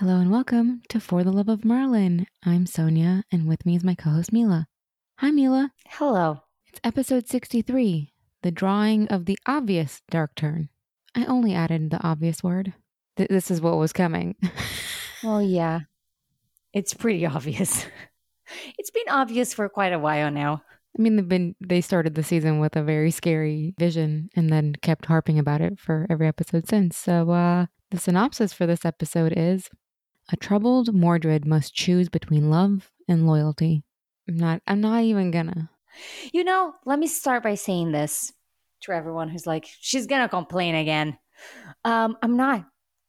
Hello and welcome to For the Love of Merlin. I'm Sonia, and with me is my co host Mila. Hi, Mila. Hello. It's episode 63 The Drawing of the Obvious Dark Turn. I only added the obvious word. Th- this is what was coming. Well, yeah, it's pretty obvious. It's been obvious for quite a while now. I mean, they've been they started the season with a very scary vision and then kept harping about it for every episode since. So, uh, the synopsis for this episode is a troubled Mordred must choose between love and loyalty. I'm not I'm not even gonna. You know, let me start by saying this to everyone who's like, she's gonna complain again. Um, I'm not.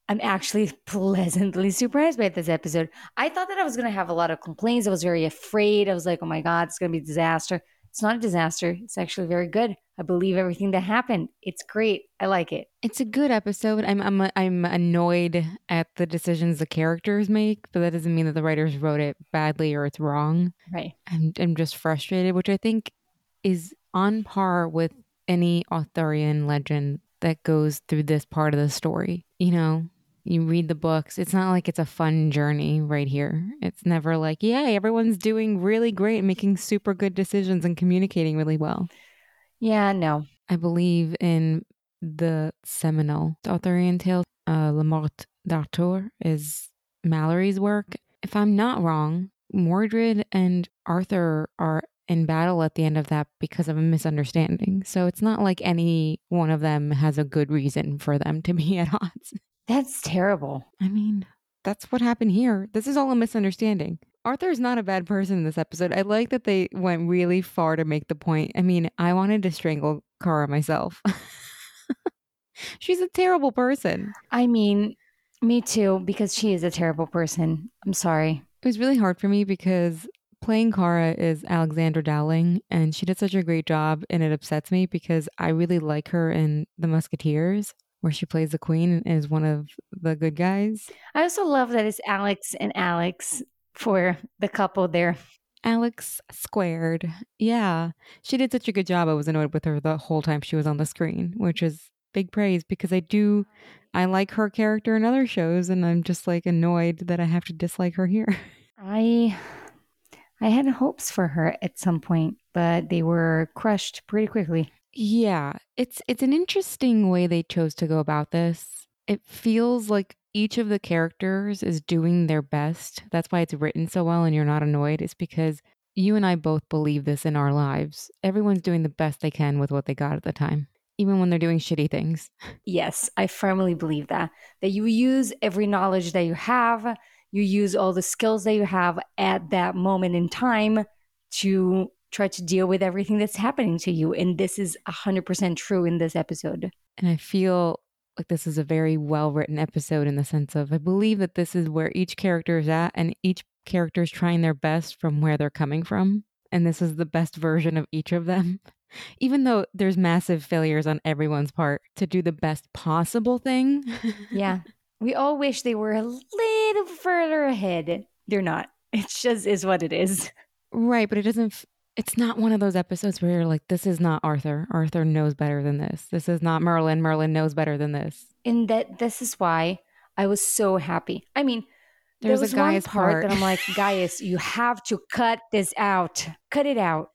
I'm actually pleasantly surprised by this episode. I thought that I was gonna have a lot of complaints. I was very afraid. I was like, oh my god, it's gonna be a disaster. It's not a disaster. It's actually very good. I believe everything that happened. It's great. I like it. It's a good episode. I'm I'm I'm annoyed at the decisions the characters make, but that doesn't mean that the writers wrote it badly or it's wrong. Right. I'm I'm just frustrated, which I think is on par with any Arthurian legend that goes through this part of the story. You know, you read the books. It's not like it's a fun journey right here. It's never like, yay, everyone's doing really great, making super good decisions and communicating really well. Yeah, no. I believe in the seminal Arthurian tale, uh, La Morte d'Arthur is Malory's work. If I'm not wrong, Mordred and Arthur are in battle at the end of that because of a misunderstanding. So it's not like any one of them has a good reason for them to be at odds. That's terrible. I mean, that's what happened here. This is all a misunderstanding. Arthur's not a bad person in this episode. I like that they went really far to make the point. I mean, I wanted to strangle Kara myself. She's a terrible person. I mean, me too, because she is a terrible person. I'm sorry. It was really hard for me because playing Kara is Alexandra Dowling, and she did such a great job, and it upsets me because I really like her in The Musketeers, where she plays the queen and is one of the good guys. I also love that it's Alex and Alex for the couple there. Alex squared. Yeah. She did such a good job. I was annoyed with her the whole time she was on the screen, which is big praise because I do I like her character in other shows and I'm just like annoyed that I have to dislike her here. I I had hopes for her at some point, but they were crushed pretty quickly. Yeah, it's it's an interesting way they chose to go about this. It feels like each of the characters is doing their best. That's why it's written so well and you're not annoyed. It's because you and I both believe this in our lives. Everyone's doing the best they can with what they got at the time, even when they're doing shitty things. Yes, I firmly believe that. That you use every knowledge that you have, you use all the skills that you have at that moment in time to try to deal with everything that's happening to you. And this is 100% true in this episode. And I feel like this is a very well written episode in the sense of I believe that this is where each character is at and each character is trying their best from where they're coming from. And this is the best version of each of them. Even though there's massive failures on everyone's part to do the best possible thing. Yeah. we all wish they were a little further ahead. They're not. It just is what it is. right. But it doesn't, it's not one of those episodes where you're like, this is not Arthur. Arthur knows better than this. This is not Merlin. Merlin knows better than this. And that this is why I was so happy. I mean, There's there a was one Gaius part part. that I'm like, Gaius, you have to cut this out. Cut it out.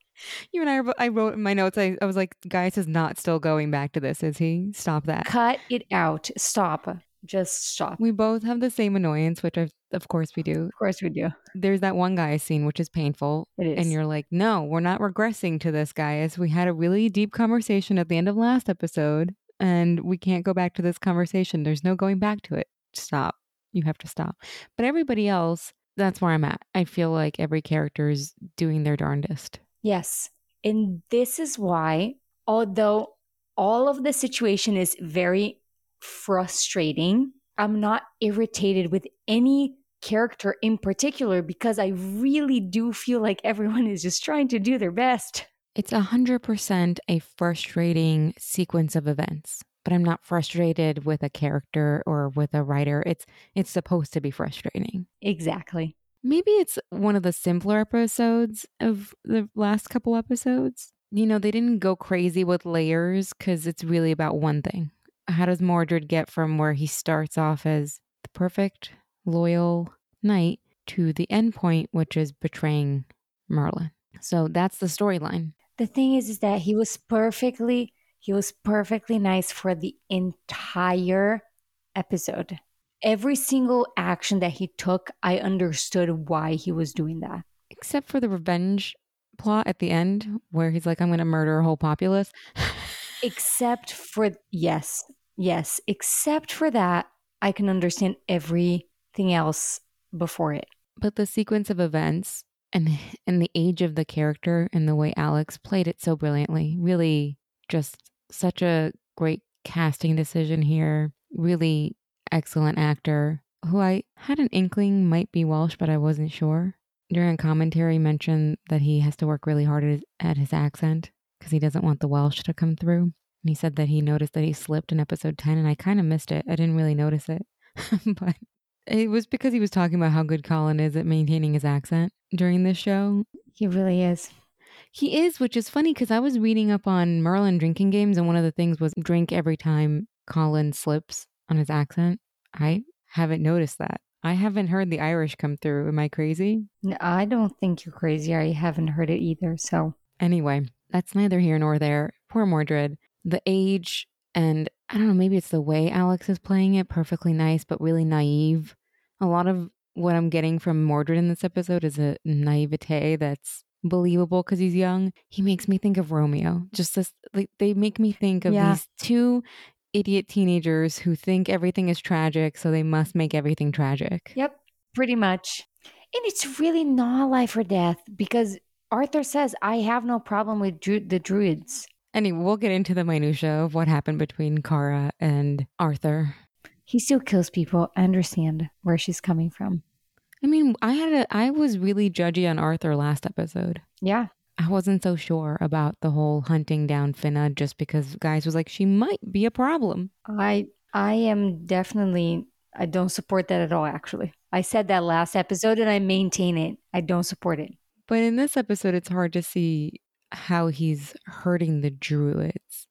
You and I, wrote- I wrote in my notes, I, I was like, Gaius is not still going back to this, is he? Stop that. Cut it out. Stop. Just stop. We both have the same annoyance, which of, of course we do. Of course we do. There's that one Gaius scene, which is painful. It is. And you're like, no, we're not regressing to this, Gaius. We had a really deep conversation at the end of last episode, and we can't go back to this conversation. There's no going back to it. Stop. You have to stop. But everybody else, that's where I'm at. I feel like every character is doing their darndest. Yes. And this is why, although all of the situation is very frustrating, I'm not irritated with any character in particular because I really do feel like everyone is just trying to do their best. It's 100% a frustrating sequence of events, but I'm not frustrated with a character or with a writer. It's it's supposed to be frustrating. Exactly. Maybe it's one of the simpler episodes of the last couple episodes. You know, they didn't go crazy with layers cuz it's really about one thing. How does Mordred get from where he starts off as the perfect loyal knight to the end point, which is betraying Merlin. So that's the storyline. The thing is, is that he was perfectly, he was perfectly nice for the entire episode. Every single action that he took, I understood why he was doing that. Except for the revenge plot at the end, where he's like, I'm going to murder a whole populace. except for, yes, yes, except for that, I can understand everything else before it. But the sequence of events and and the age of the character and the way Alex played it so brilliantly, really just such a great casting decision here. Really excellent actor who I had an inkling might be Welsh, but I wasn't sure. During commentary, mentioned that he has to work really hard at his accent because he doesn't want the Welsh to come through. And he said that he noticed that he slipped in episode 10, and I kind of missed it. I didn't really notice it. but it was because he was talking about how good Colin is at maintaining his accent during this show. He really is. He is, which is funny because I was reading up on Merlin drinking games, and one of the things was drink every time Colin slips on his accent. I haven't noticed that. I haven't heard the Irish come through. Am I crazy? No, I don't think you're crazy. I haven't heard it either. So, anyway, that's neither here nor there. Poor Mordred. The age and I don't know, maybe it's the way Alex is playing it perfectly nice, but really naive. A lot of what I'm getting from Mordred in this episode is a naivete that's believable because he's young. He makes me think of Romeo. Just this, like, they make me think of yeah. these two idiot teenagers who think everything is tragic, so they must make everything tragic. Yep, pretty much. And it's really not life or death because Arthur says, I have no problem with dru- the druids. Anyway, we'll get into the minutia of what happened between Kara and Arthur. He still kills people. I understand where she's coming from. I mean, I had a I was really judgy on Arthur last episode. Yeah. I wasn't so sure about the whole hunting down Finna just because Gaius was like she might be a problem. I I am definitely I don't support that at all actually. I said that last episode and I maintain it. I don't support it. But in this episode it's hard to see how he's hurting the druids.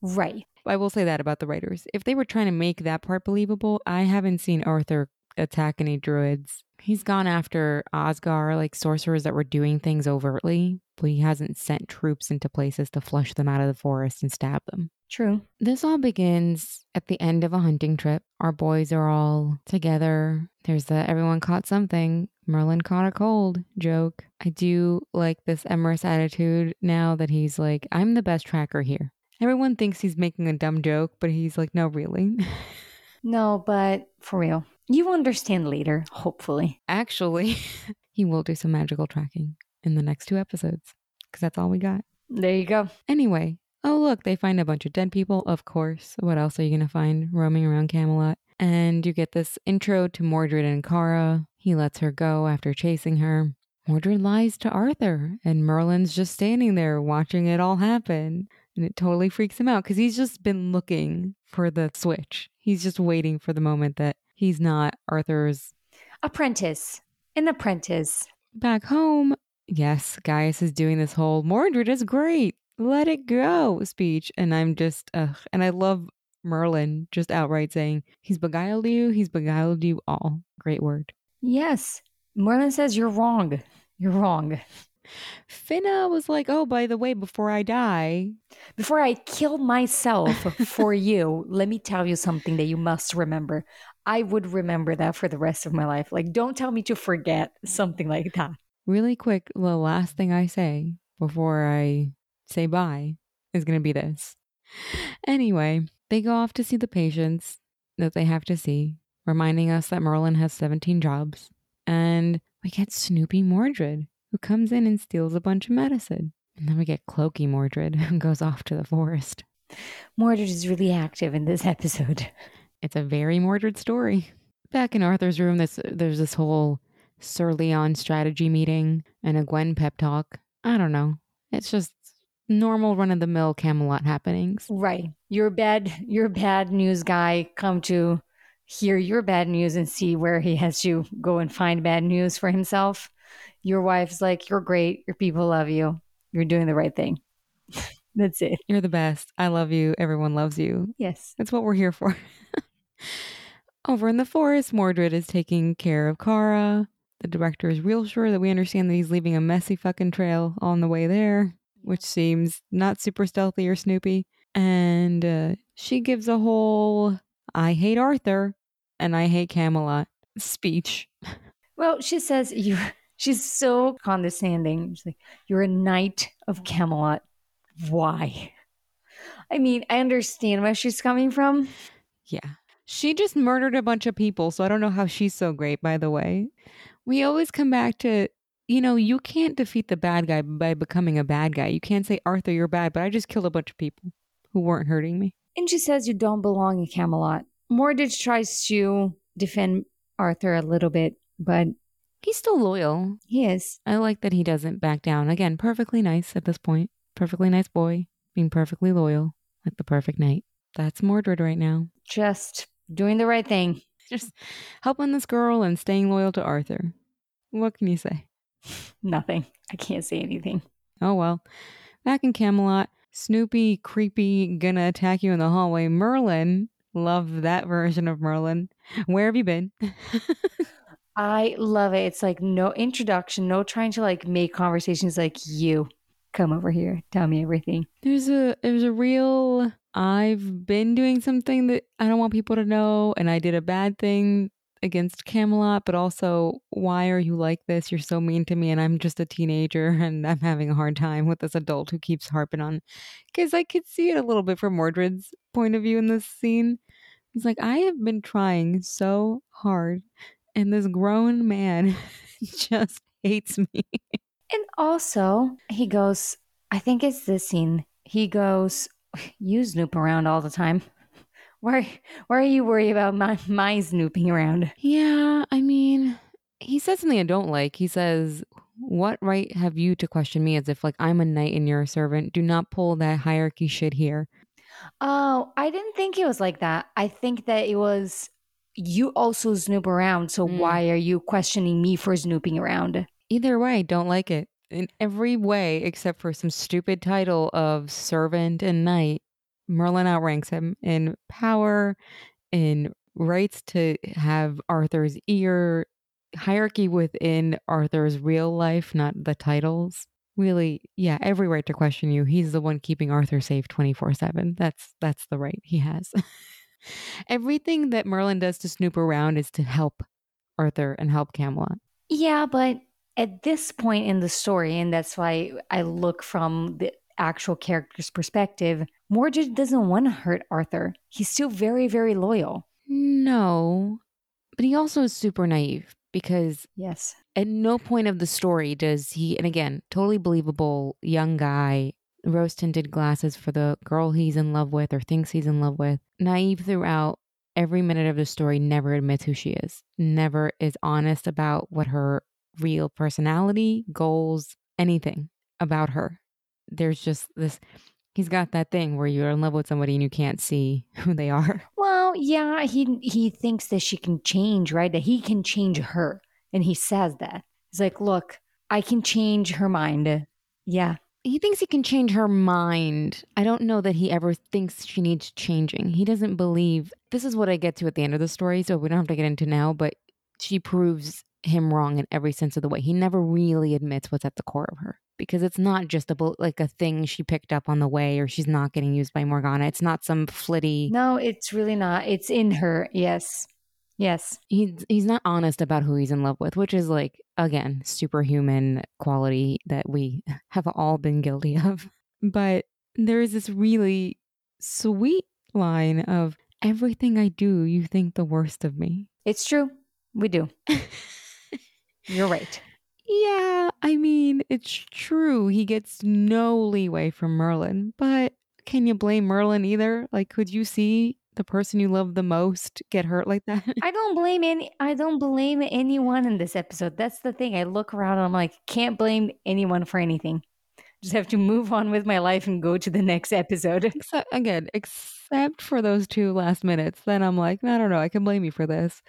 Right. I will say that about the writers. If they were trying to make that part believable, I haven't seen Arthur attack any druids. He's gone after Osgar, like sorcerers that were doing things overtly, but he hasn't sent troops into places to flush them out of the forest and stab them. True. This all begins at the end of a hunting trip. Our boys are all together. There's the everyone caught something. Merlin caught a cold joke. I do like this Emrys attitude now that he's like, I'm the best tracker here. Everyone thinks he's making a dumb joke, but he's like, no, really. no, but for real. You understand later, hopefully. Actually, he will do some magical tracking in the next two episodes because that's all we got. There you go. Anyway, oh, look, they find a bunch of dead people. Of course. What else are you going to find roaming around Camelot? And you get this intro to Mordred and Kara. He lets her go after chasing her. Mordred lies to Arthur, and Merlin's just standing there watching it all happen. And it totally freaks him out because he's just been looking for the switch. He's just waiting for the moment that he's not Arthur's apprentice. An apprentice. Back home, yes, Gaius is doing this whole Mordred is great. Let it go speech. And I'm just, ugh. And I love Merlin just outright saying, He's beguiled you. He's beguiled you all. Great word. Yes. Merlin says, You're wrong. You're wrong. Finna was like, Oh, by the way, before I die, before I kill myself for you, let me tell you something that you must remember. I would remember that for the rest of my life. Like, don't tell me to forget something like that. Really quick, the last thing I say before I say bye is going to be this. Anyway, they go off to see the patients that they have to see, reminding us that Merlin has 17 jobs. And we get Snoopy Mordred, who comes in and steals a bunch of medicine. And then we get Cloaky Mordred, who goes off to the forest. Mordred is really active in this episode. It's a very Mordred story. Back in Arthur's room, there's, there's this whole Sir Leon strategy meeting and a Gwen pep talk. I don't know. It's just normal run of the mill Camelot happenings. Right. Your bad your bad news guy come to hear your bad news and see where he has to go and find bad news for himself. Your wife's like, You're great, your people love you, you're doing the right thing. That's it. You're the best. I love you. Everyone loves you. Yes. That's what we're here for. Over in the forest, Mordred is taking care of Kara. The director is real sure that we understand that he's leaving a messy fucking trail on the way there, which seems not super stealthy or snoopy. And uh, she gives a whole I hate Arthur and I hate Camelot speech. Well, she says you. She's so condescending. She's like, "You're a knight of Camelot. Why?" I mean, I understand where she's coming from. Yeah. She just murdered a bunch of people, so I don't know how she's so great, by the way. We always come back to, you know, you can't defeat the bad guy by becoming a bad guy. You can't say, Arthur, you're bad, but I just killed a bunch of people who weren't hurting me. And she says you don't belong in Camelot. Mordred tries to defend Arthur a little bit, but He's still loyal. he is. I like that he doesn't back down. Again, perfectly nice at this point. Perfectly nice boy, being perfectly loyal, like the perfect knight. That's Mordred right now. Just doing the right thing. Just helping this girl and staying loyal to Arthur. What can you say? Nothing. I can't say anything. Oh well. Back in Camelot, Snoopy, creepy, gonna attack you in the hallway. Merlin, love that version of Merlin. Where have you been? I love it. It's like no introduction, no trying to like make conversations like you. Come over here. Tell me everything. there's a there's a real I've been doing something that I don't want people to know and I did a bad thing against Camelot, but also why are you like this? You're so mean to me and I'm just a teenager and I'm having a hard time with this adult who keeps harping on cuz I could see it a little bit from Mordred's point of view in this scene. He's like, I have been trying so hard and this grown man just hates me. And also, he goes, I think it's this scene. He goes, You snoop around all the time. Why, why are you worried about my, my snooping around? Yeah, I mean, he says something I don't like. He says, What right have you to question me as if like I'm a knight and you're a servant? Do not pull that hierarchy shit here. Oh, I didn't think it was like that. I think that it was you also snoop around. So Mm. why are you questioning me for snooping around? Either way, don't like it. In every way, except for some stupid title of servant and knight, Merlin outranks him in power, in rights to have Arthur's ear, hierarchy within Arthur's real life, not the titles. Really, yeah, every right to question you. He's the one keeping Arthur safe 24/7. That's that's the right he has. Everything that Merlin does to snoop around is to help Arthur and help Camelot. Yeah, but at this point in the story, and that's why I look from the actual character's perspective, Mordred doesn't want to hurt Arthur. He's still very, very loyal. No, but he also is super naive because Yes. At no point of the story does he, and again, totally believable young guy, rose tinted glasses for the girl he's in love with or thinks he's in love with, naive throughout every minute of the story, never admits who she is, never is honest about what her real personality, goals, anything about her. There's just this. He's got that thing where you're in love with somebody and you can't see who they are. Well, yeah, he he thinks that she can change, right? That he can change her. And he says that. He's like, look, I can change her mind. Yeah. he thinks he can change her mind. I don't know that he ever thinks she needs changing. He doesn't believe. This is what I get to at the end of the story, so we don't have to get into now, but she proves him wrong in every sense of the way. He never really admits what's at the core of her because it's not just a like a thing she picked up on the way or she's not getting used by Morgana. It's not some flitty. No, it's really not. It's in her. Yes. Yes. He's he's not honest about who he's in love with, which is like again, superhuman quality that we have all been guilty of. But there is this really sweet line of everything I do, you think the worst of me. It's true. We do. You're right. Yeah, I mean, it's true. He gets no leeway from Merlin, but can you blame Merlin either? Like, could you see the person you love the most get hurt like that? I don't blame any I don't blame anyone in this episode. That's the thing. I look around and I'm like, can't blame anyone for anything. Just have to move on with my life and go to the next episode. Except, again, except for those two last minutes, then I'm like, I don't know, I can blame you for this.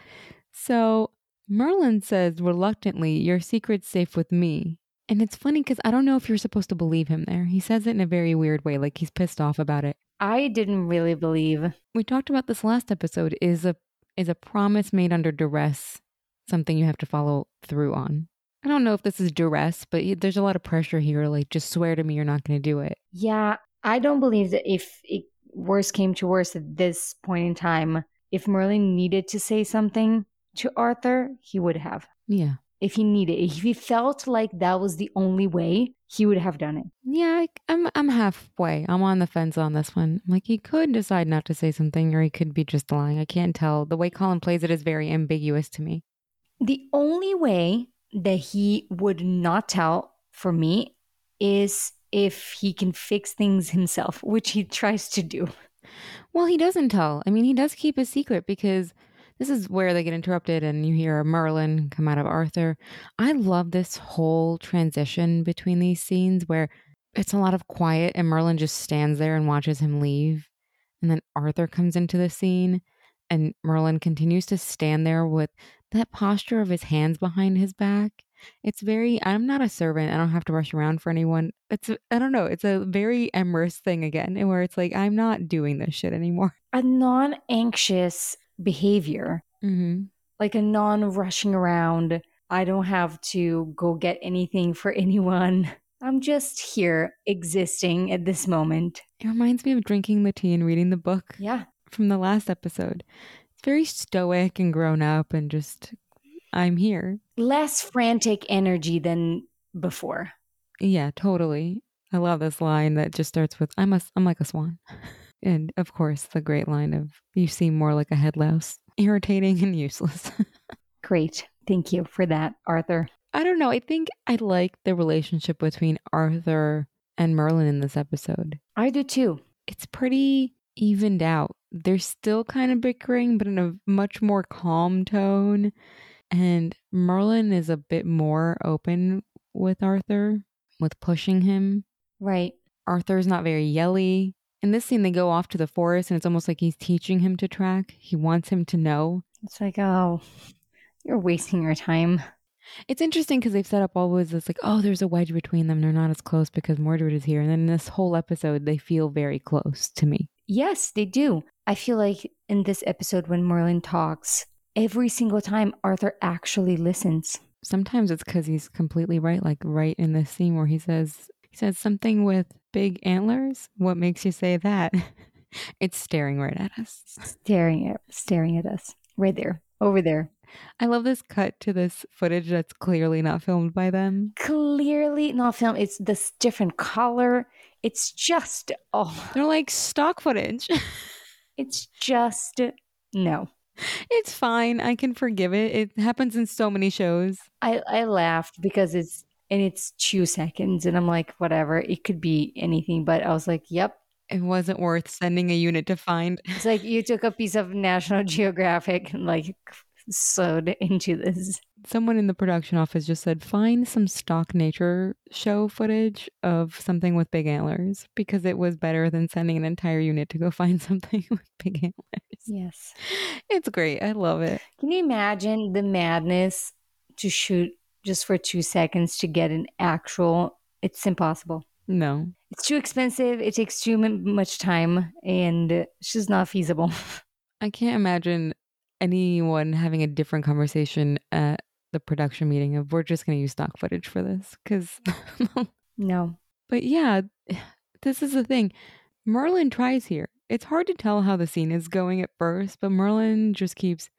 So Merlin says reluctantly, Your secret's safe with me. And it's funny because I don't know if you're supposed to believe him there. He says it in a very weird way, like he's pissed off about it. I didn't really believe. We talked about this last episode. Is a is a promise made under duress something you have to follow through on? I don't know if this is duress, but there's a lot of pressure here. Like, just swear to me you're not going to do it. Yeah, I don't believe that if it worse came to worse at this point in time, if Merlin needed to say something to Arthur, he would have. Yeah. If he needed, if he felt like that was the only way, he would have done it. Yeah, I, I'm I'm halfway. I'm on the fence on this one. Like he could decide not to say something, or he could be just lying. I can't tell. The way Colin plays it is very ambiguous to me. The only way that he would not tell for me is if he can fix things himself, which he tries to do. Well, he doesn't tell. I mean, he does keep a secret because this is where they get interrupted, and you hear Merlin come out of Arthur. I love this whole transition between these scenes where it's a lot of quiet, and Merlin just stands there and watches him leave, and then Arthur comes into the scene, and Merlin continues to stand there with that posture of his hands behind his back. It's very, I'm not a servant. I don't have to rush around for anyone. It's, I don't know. It's a very Emrys thing again, where it's like, I'm not doing this shit anymore. A non anxious behavior, Mm-hmm. like a non rushing around. I don't have to go get anything for anyone. I'm just here existing at this moment. It reminds me of drinking the tea and reading the book Yeah. from the last episode. It's very stoic and grown up and just, I'm here. Less frantic energy than before. Yeah, totally. I love this line that just starts with, I'm, a, I'm like a swan. And of course, the great line of, you seem more like a head louse. Irritating and useless. Great. Thank you for that, Arthur. I don't know. I think I like the relationship between Arthur and Merlin in this episode. I do too. It's pretty evened out. They're still kind of bickering, but in a much more calm tone. And Merlin is a bit more open with Arthur, with pushing him. Right. Arthur's not very yelly. In this scene, they go off to the forest, and it's almost like he's teaching him to track. He wants him to know. It's like, oh, you're wasting your time. It's interesting because they've set up always this like, oh, there's a wedge between them. They're not as close because Mordred is here. And then in this whole episode, they feel very close to me. Yes, they do. I feel like in this episode, when Merlin talks, every single time Arthur actually listens. Sometimes it's because he's completely right. Like right in this scene where he says he says something with big antlers. What makes you say that? it's staring right at us. Staring at staring at us. Right there. Over there. I love this cut to this footage that's clearly not filmed by them. Clearly not filmed. It's this different color. It's just oh They're like stock footage. it's just no. it's fine. I can forgive it. It happens in so many shows. I, I laughed because it's and it's two seconds and I'm like, whatever, it could be anything, but I was like, Yep. It wasn't worth sending a unit to find. It's like you took a piece of National Geographic and like sewed into this. Someone in the production office just said, find some stock nature show footage of something with big antlers because it was better than sending an entire unit to go find something with big antlers. Yes. It's great. I love it. Can you imagine the madness to shoot just for two seconds to get an actual? It's impossible. No. It's too expensive. It takes too m- much time, and it's just not feasible. I can't imagine anyone having a different conversation at the production meeting of we're just going to use stock footage for this because no. But yeah, this is the thing. Merlin tries here. It's hard to tell how the scene is going at first, but Merlin just keeps,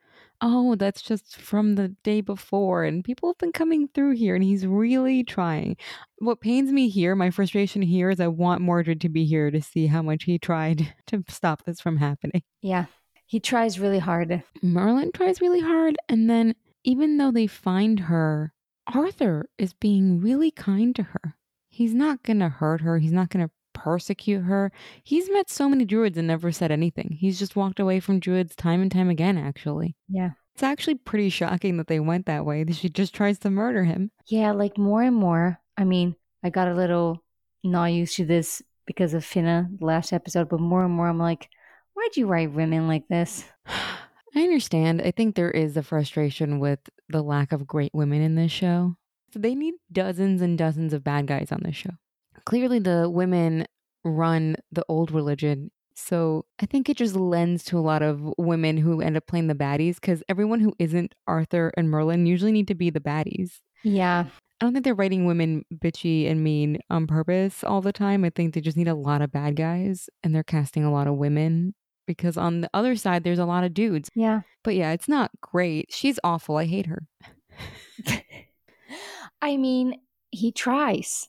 oh, that's just from the day before. And people have been coming through here, and he's really trying. What pains me here, my frustration here, is I want Mordred to be here to see how much he tried to stop this from happening. Yeah. He tries really hard. Merlin tries really hard, and then even though they find her, Arthur is being really kind to her. He's not going to hurt her. He's not going to persecute her. He's met so many druids and never said anything. He's just walked away from druids time and time again, actually. Yeah. It's actually pretty shocking that they went that way. That she just tries to murder him. Yeah, like more and more. I mean, I got a little not used to this because of Finna last episode, but more and more I'm like, why'd you write women like this? I understand. I think there is a frustration with the lack of great women in this show. They need dozens and dozens of bad guys on this show. Clearly, the women run the old religion So I think it just lends to a lot of women who end up playing the baddies because everyone who isn't Arthur and Merlin usually need to be the baddies. Yeah. I don't think they're writing women bitchy and mean on purpose all the time. I think they just need a lot of bad guys and they're casting a lot of women because on the other side, there's a lot of dudes. Yeah. But yeah, it's not great. She's awful. I hate her. I mean, he tries.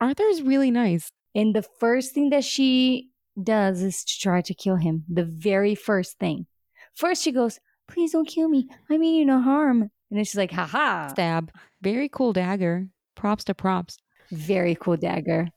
Arthur's really nice. And the first thing that she does is to try to kill him. The very first thing. First, she goes, Please don't kill me. I mean you no harm. And then she's like, haha. Stab. Very cool dagger. Props to props. Very cool dagger.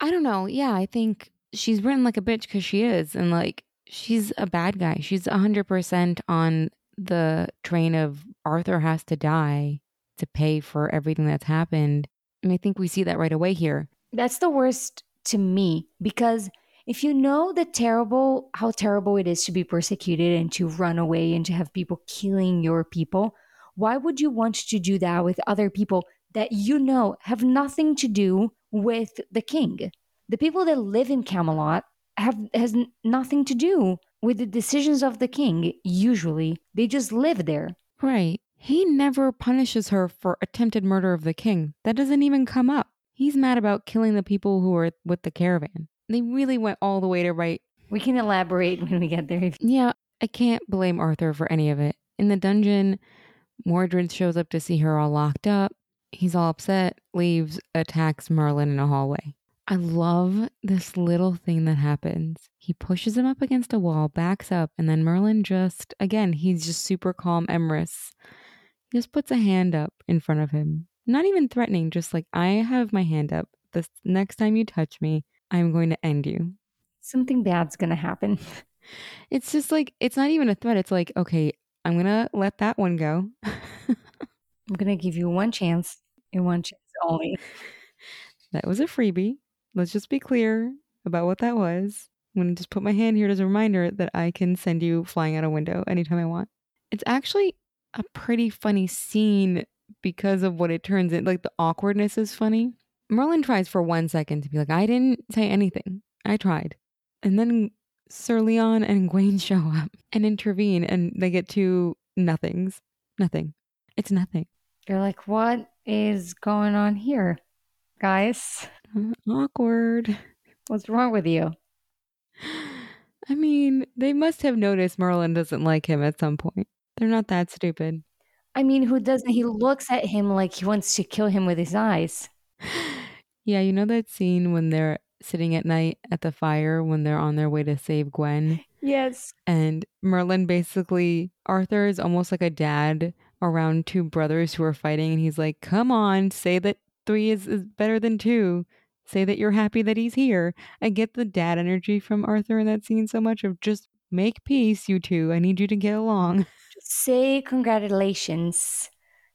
I don't know. Yeah, I think she's written like a bitch because she is. And like, she's a bad guy. She's 100% on the train of Arthur has to die to pay for everything that's happened. And I think we see that right away here. That's the worst to me because if you know the terrible how terrible it is to be persecuted and to run away and to have people killing your people, why would you want to do that with other people that you know have nothing to do with the king? The people that live in Camelot have has nothing to do with the decisions of the king. Usually, they just live there. Right. He never punishes her for attempted murder of the king. That doesn't even come up. He's mad about killing the people who are with the caravan. They really went all the way to write. We can elaborate when we get there. Yeah, I can't blame Arthur for any of it. In the dungeon, Mordred shows up to see her all locked up. He's all upset, leaves, attacks Merlin in a hallway. I love this little thing that happens. He pushes him up against a wall, backs up, and then Merlin just, again, he's just super calm, Emrys. Just puts a hand up in front of him. Not even threatening, just like, I have my hand up. The next time you touch me, I'm going to end you. Something bad's going to happen. It's just like, it's not even a threat. It's like, okay, I'm going to let that one go. I'm going to give you one chance and one chance only. That was a freebie. Let's just be clear about what that was. I'm going to just put my hand here as a reminder that I can send you flying out a window anytime I want. It's actually a pretty funny scene because of what it turns in. Like the awkwardness is funny. Merlin tries for one second to be like, I didn't say anything. I tried. And then Sir Leon and Gwaine show up and intervene and they get two nothings. Nothing. It's nothing. You're like, what is going on here, guys? Uh, awkward. What's wrong with you? I mean, they must have noticed Merlin doesn't like him at some point. They're not that stupid. I mean, who doesn't? He looks at him like he wants to kill him with his eyes. Yeah, you know that scene when they're sitting at night at the fire when they're on their way to save Gwen? Yes. And Merlin basically, Arthur is almost like a dad around two brothers who are fighting. And he's like, come on, say that three is, is better than two. Say that you're happy that he's here. I get the dad energy from Arthur in that scene so much of just make peace, you two. I need you to get along. Say congratulations.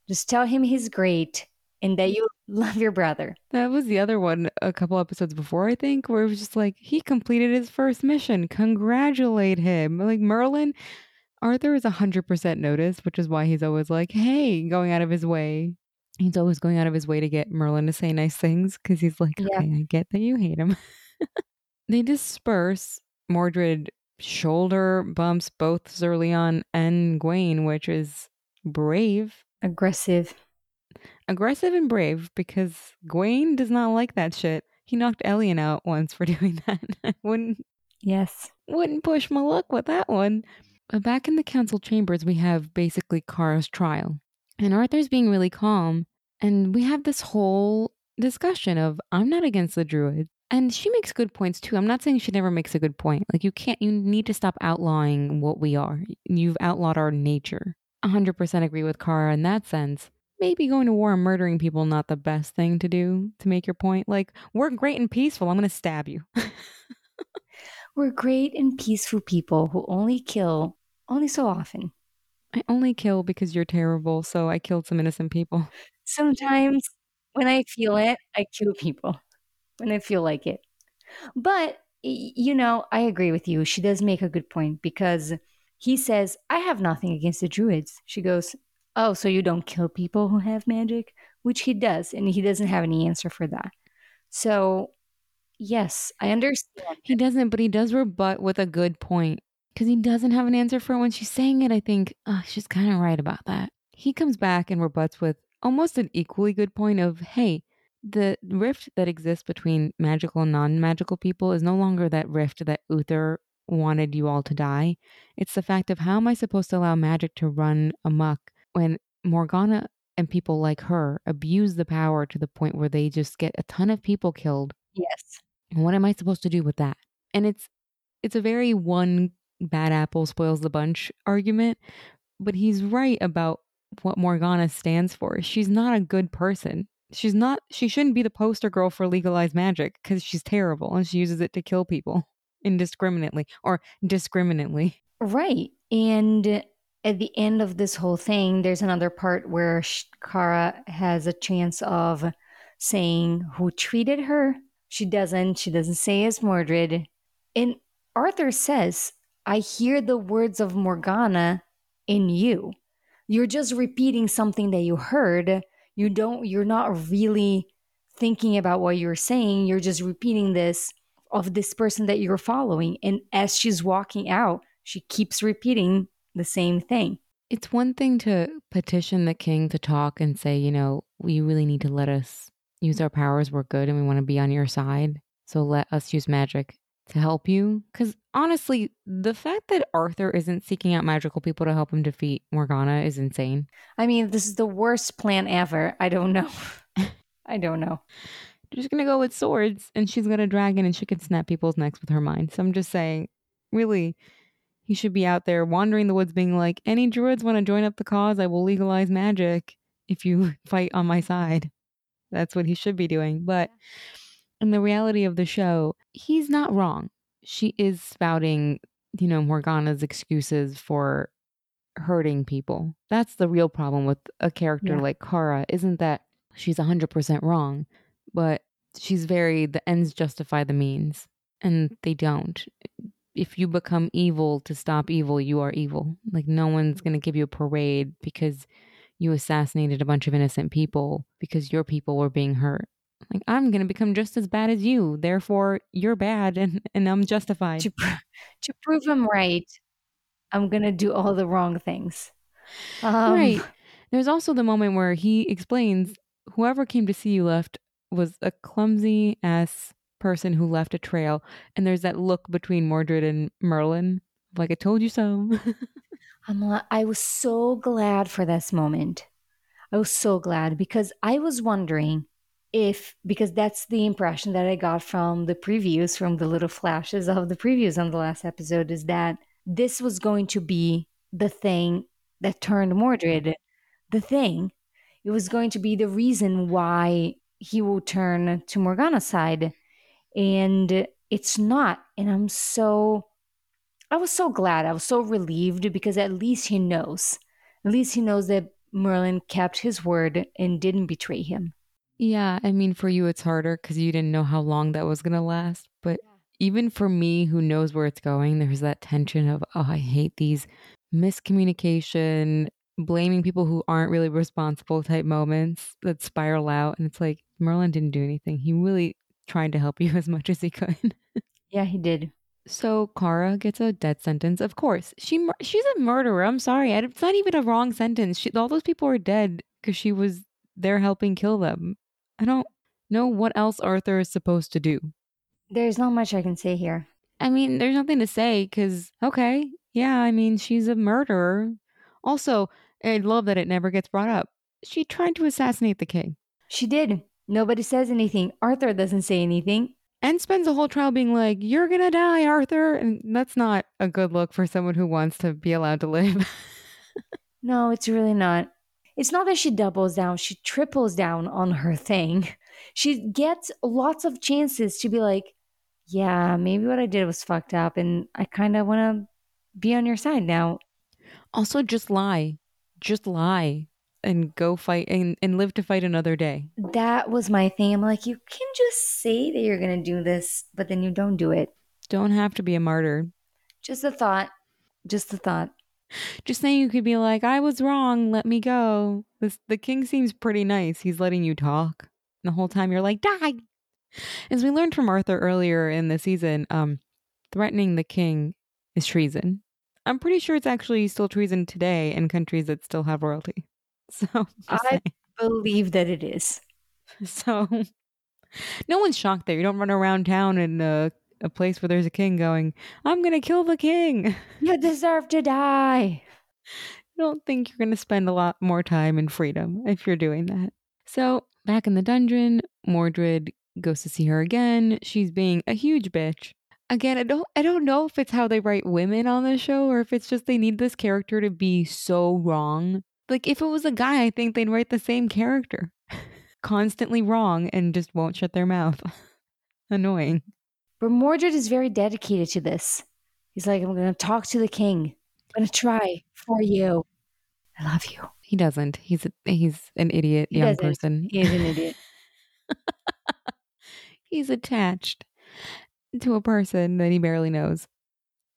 Just tell him he's great and that you love your brother. That was the other one a couple episodes before, I think, where it was just like, he completed his first mission. Congratulate him. Like Merlin, Arthur is 100% noticed, which is why he's always like, hey, going out of his way. He's always going out of his way to get Merlin to say nice things because he's like, Yeah. okay, I get that you hate him. they disperse. Mordred shoulder bumps both Sir Leon and Gwaine, which is brave. Aggressive. Aggressive and brave because Gwaine does not like that shit. He knocked Elyan out once for doing that. Wouldn't Yes. wouldn't push my luck with that one. But back in the council chambers, we have basically Kara's trial. And Arthur's being really calm. And we have this whole discussion of, I'm not against the druids. And she makes good points too. I'm not saying she never makes a good point. Like, you can't, you need to stop outlawing what we are. You've outlawed our nature. 100% agree with Kara in that sense. Maybe going to war and murdering people not the best thing to do to make your point. Like, we're great and peaceful. I'm going to stab you. We're great and peaceful people who only kill only so often. I only kill because you're terrible, so I killed some innocent people. Sometimes when I feel it, I kill people when I feel like it. But, you know, I agree with you. She does make a good point because he says, I have nothing against the druids. She goes, Oh, so you don't kill people who have magic? Which he does, and he doesn't have any answer for that. So Yes, I understand. He doesn't, but he does rebut with a good point because he doesn't have an answer for. When she's saying it, I think, oh, she's kind of right about that. He comes back and rebuts with almost an equally good point of, hey, the rift that exists between magical and non magical people is no longer that rift that Uther wanted you all to die. It's the fact of how am I supposed to allow magic to run amok when Morgana and people like her abuse the power to the point where they just get a ton of people killed. Yes. And what am I supposed to do with that? And it's it's a very one bad apple spoils the bunch argument, but he's right about what Morgana stands for. She's not a good person. She's not she shouldn't be the poster girl for legalized magic cuz she's terrible and she uses it to kill people indiscriminately or discriminately. Right. And at the end of this whole thing, there's another part where Kara has a chance of saying who treated her. She doesn't. She doesn't say it's Mordred. And Arthur says, I hear the words of Morgana in you. You're just repeating something that you heard. You don't, you're not really thinking about what you're saying. You're just repeating this of this person that you're following. And as she's walking out, she keeps repeating the same thing. It's one thing to petition the king to talk and say, you know, we really need to let us use our powers. We're good and we want to be on your side. So let us use magic to help you. Because honestly, the fact that Arthur isn't seeking out magical people to help him defeat Morgana is insane. I mean, this is the worst plan ever. I don't know. I don't know. She's gonna go with swords and she's got a dragon and she can snap people's necks with her mind. So I'm just saying, really, he should be out there wandering the woods being like, any druids want to join up the cause? I will legalize magic if you fight on my side. That's what he should be doing. But in the reality of the show, he's not wrong. She is spouting, you know, Morgana's excuses for hurting people. That's the real problem with a character yeah. like Kara, isn't that she's 100% wrong, but she's very, the ends justify the means, and they don't if you become evil to stop evil, you are evil. Like no one's going to give you a parade because you assassinated a bunch of innocent people because your people were being hurt. Like I'm going to become just as bad as you. Therefore, you're bad and and I'm justified. To, pr- to prove I'm right, I'm going to do all the wrong things. Um, right. There's also the moment where he explains whoever came to see you left was a clumsy ass person who left a trail. And there's that look between Mordred and Merlin, like I told you so. I'm I was so glad for this moment. I was so glad because I was wondering if because that's the impression that I got from the previews, from the little flashes of the previews on the last episode, is that this was going to be the thing that turned Mordred the thing. It was going to be the reason why he will turn to Morgana's side. And it's not and i'm so i was so glad i was so relieved because at least he knows. At least he knows that merlin kept his word and didn't betray him yeah i mean for you it's harder because you didn't know how long that was going to last but even for me who knows where it's going there's that tension of oh i hate these miscommunication blaming people who aren't really responsible type moments that spiral out and it's like merlin didn't do anything he really trying to help you as much as he could. yeah, he did. So Kara gets a death sentence. Of course, she she's a murderer. I'm sorry, it's not even a wrong sentence. She, all those people are dead because she was there helping kill them. I don't know what else Arthur is supposed to do. There's not much I can say here. I mean, there's nothing to say because okay, yeah, I mean, she's a murderer. Also, I love that it never gets brought up. She tried to assassinate the king. She did. Nobody says anything. Arthur doesn't say anything. And spends the whole trial being like, You're gonna die, Arthur. And that's not a good look for someone who wants to be allowed to live. no, it's really not. It's not that she doubles down, she triples down on her thing. She gets lots of chances to be like, Yeah, maybe what I did was fucked up, and I kind of want to be on your side now. Also, just lie. Just lie and go fight and, and live to fight another day. That was my thing. I'm like, you can just say that you're going to do this, but then you don't do it. Don't have to be a martyr. Just a thought. Just a thought. Just saying you could be like, I was wrong. Let me go. This, the king seems pretty nice. He's letting you talk. And The whole time you're like, die. As we learned from Arthur earlier in the season, um, threatening the king is treason. I'm pretty sure it's actually still treason today in countries that still have royalty. So I saying. believe that it is. so no one's shocked there. You don't run around town in a, a place where there's a king going, "I'm gonna kill the king." You deserve to die. I don't think you're going to spend a lot more time in freedom if you're doing that. So, back in the dungeon, Mordred goes to see her again. She's being a huge bitch. Again, I don't I don't know if it's how they write women on the show or if it's just they need this character to be so wrong. Like if it was a guy, I think they'd write the same character. Constantly wrong and just won't shut their mouth. Annoying. But Mordred is very dedicated to this. He's like, I'm going to talk to the king. I'm going to try for you. I love you. He doesn't. He's a, he's an idiot He young doesn't. person. He is an idiot. he's attached to a person that he barely knows.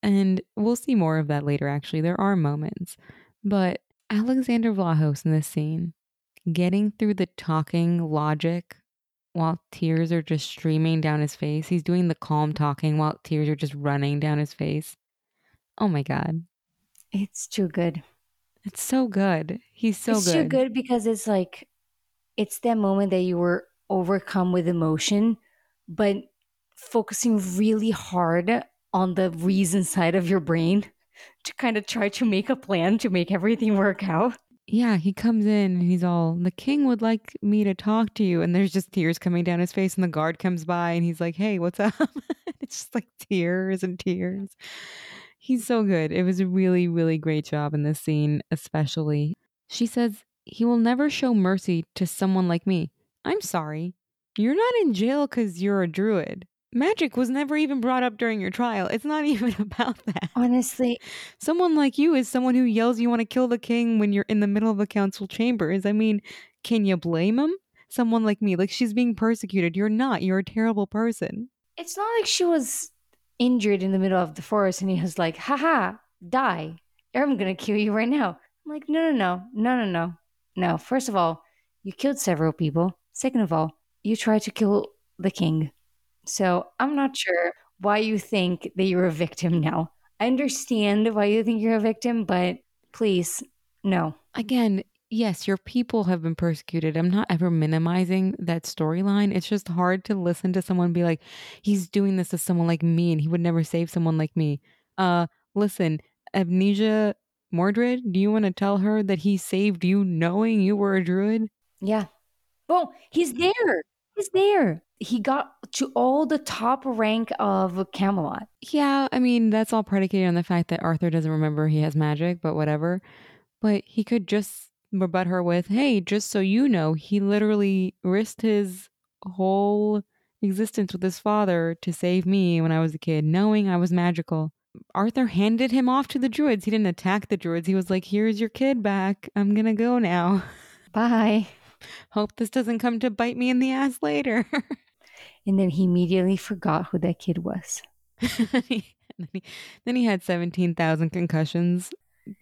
And we'll see more of that later, actually. There are moments. But Alexander Vlahos in this scene, getting through the talking logic while tears are just streaming down his face. He's doing the calm talking while tears are just running down his face. Oh my God. It's too good. It's so good. He's so it's good. too good because it's like, it's that moment that you were overcome with emotion, but focusing really hard on the reason side of your brain to kind of try to make a plan to make everything work out. Yeah, he comes in and he's all, the king would like me to talk to you. And there's just tears coming down his face. And the guard comes by and he's like, hey, what's up? it's just like tears and tears. He's so good. It was a really, really great job in this scene, especially. She says, he will never show mercy to someone like me. I'm sorry. You're not in jail because you're a druid. Magic was never even brought up during your trial. It's not even about that. Honestly, Someone like you is someone who yells you want to kill the king when you're in the middle of a council chambers. I mean, can you blame him? Someone like me, like she's being persecuted. You're not. You're a terrible person. it's not like she was injured in the middle of the forest and he was like, haha, die. I'm going to kill you right now. I'm like, no, no, no, no, no, no. No, first of all, you killed several people. Second of all, you tried to kill the king. So I'm not sure why you think that you're a victim now. I understand why you think you're a victim, but please, no. Again, yes, your people have been persecuted. I'm not ever minimizing that storyline. It's just hard to listen to someone be like, he's doing this to someone like me and he would never save someone like me. Uh, listen, Amnesia Mordred, do you want to tell her that he saved you knowing you were a druid? Yeah. Well, he's there. He's there. He got to all the top rank of Camelot. Yeah, I mean, that's all predicated on the fact that Arthur doesn't remember he has magic, but whatever. But he could just rebut her with, hey, just so you know, he literally risked his whole existence with his father to save me when I was a kid, knowing I was magical. Arthur handed him off to the druids. He didn't attack the druids. He was like, here's your kid back. I'm going to go now. Bye. Hope this doesn't come to bite me in the ass later. And then he immediately forgot who that kid was. then, he, then he had 17,000 concussions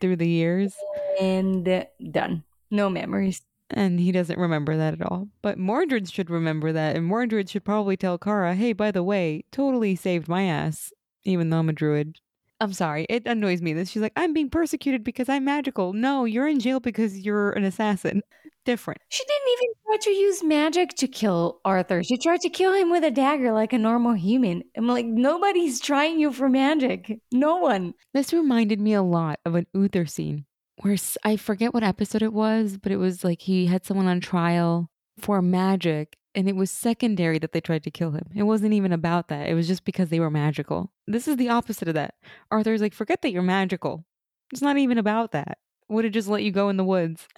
through the years. And done. No memories. And he doesn't remember that at all. But Mordred should remember that. And Mordred should probably tell Kara, hey, by the way, totally saved my ass, even though I'm a druid. I'm sorry. It annoys me that she's like, I'm being persecuted because I'm magical. No, you're in jail because you're an assassin. Different. She didn't even try to use magic to kill Arthur. She tried to kill him with a dagger like a normal human. I'm like, nobody's trying you for magic. No one. This reminded me a lot of an Uther scene where I forget what episode it was, but it was like he had someone on trial for magic and it was secondary that they tried to kill him. It wasn't even about that. It was just because they were magical. This is the opposite of that. Arthur's like, forget that you're magical. It's not even about that. Would have just let you go in the woods.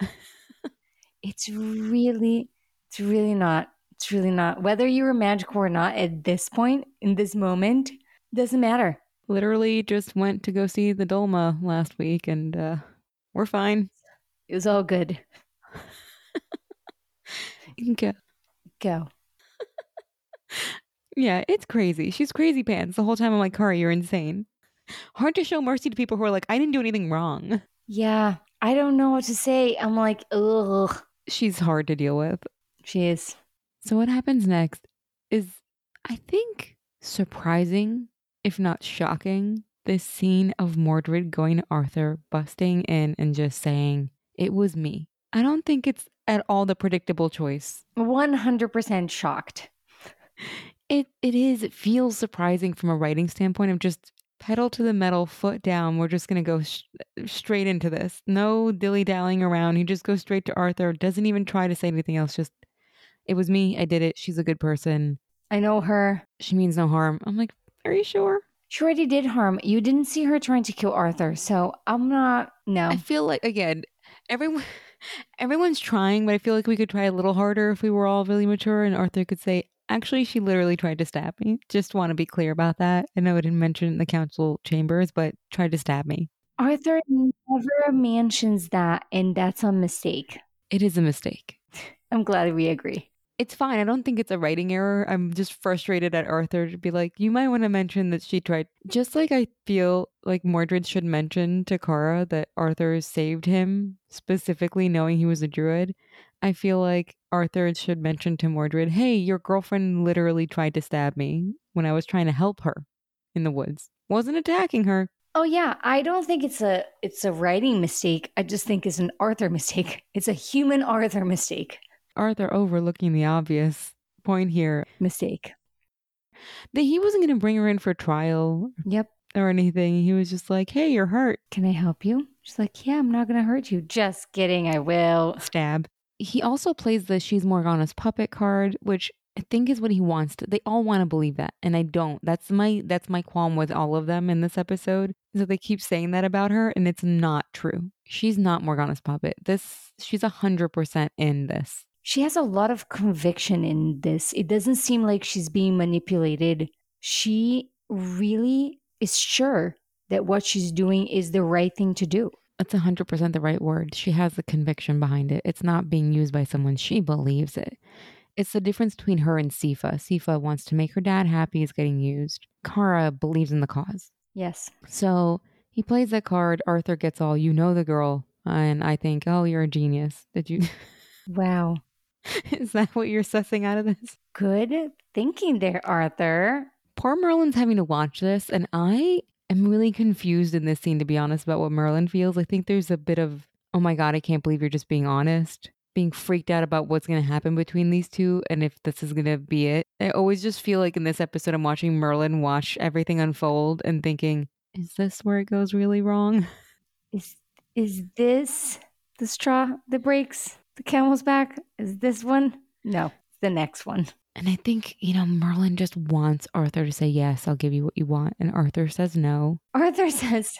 It's really, it's really not. It's really not. Whether you're magical or not at this point, in this moment, doesn't matter. Literally just went to go see the Dolma last week and uh, we're fine. It was all good. Okay. Go. Yeah, it's crazy. She's crazy pants. The whole time I'm like, Kara, you're insane. Hard to show mercy to people who are like, I didn't do anything wrong. Yeah, I don't know what to say. I'm like, ugh. She's hard to deal with. She is. So what happens next is I think surprising, if not shocking, this scene of Mordred going to Arthur, busting in and just saying, It was me. I don't think it's at all the predictable choice. 100% shocked. It it is. It feels surprising from a writing standpoint of just pedal to the metal, foot down. We're just gonna go sh- straight into this. No dilly dallying around. He just goes straight to Arthur. Doesn't even try to say anything else. Just it was me. I did it. She's a good person. I know her. She means no harm. I'm like, are you sure? She already did harm. You didn't see her trying to kill Arthur, so I'm not. No. I feel like again, everyone. Everyone's trying, but I feel like we could try a little harder if we were all really mature and Arthur could say, Actually, she literally tried to stab me. Just want to be clear about that. I know I didn't mention in the council chambers, but tried to stab me. Arthur never mentions that, and that's a mistake. It is a mistake. I'm glad we agree. It's fine. I don't think it's a writing error. I'm just frustrated at Arthur to be like, you might want to mention that she tried. Just like I feel like Mordred should mention to Kara that Arthur saved him, specifically knowing he was a druid. I feel like Arthur should mention to Mordred, hey, your girlfriend literally tried to stab me when I was trying to help her in the woods. Wasn't attacking her. Oh yeah, I don't think it's a it's a writing mistake. I just think it's an Arthur mistake. It's a human Arthur mistake. Arthur overlooking the obvious point here. Mistake. That he wasn't going to bring her in for trial Yep. or anything. He was just like, hey, you're hurt. Can I help you? She's like, Yeah, I'm not gonna hurt you. Just kidding, I will. Stab. He also plays the she's Morgana's puppet card, which I think is what he wants to. They all want to believe that, and I don't. That's my that's my qualm with all of them in this episode. So they keep saying that about her, and it's not true. She's not Morgana's puppet. This she's a hundred percent in this. She has a lot of conviction in this. It doesn't seem like she's being manipulated. She really is sure that what she's doing is the right thing to do. It's 100% the right word. She has the conviction behind it. It's not being used by someone. She believes it. It's the difference between her and Sefa. Sefa wants to make her dad happy, is getting used. Kara believes in the cause. Yes. So he plays that card. Arthur gets all, you know the girl. And I think, oh, you're a genius. Did you? Wow. is that what you're sussing out of this? Good thinking there, Arthur. Poor Merlin's having to watch this. And I am really confused in this scene, to be honest, about what Merlin feels. I think there's a bit of, oh my God, I can't believe you're just being honest. Being freaked out about what's going to happen between these two and if this is going to be it. I always just feel like in this episode, I'm watching Merlin watch everything unfold and thinking, is this where it goes really wrong? Is is this the straw that breaks the camel's back? Is this one? No, it's the next one. And I think, you know, Merlin just wants Arthur to say, yes, I'll give you what you want. And Arthur says no. Arthur says,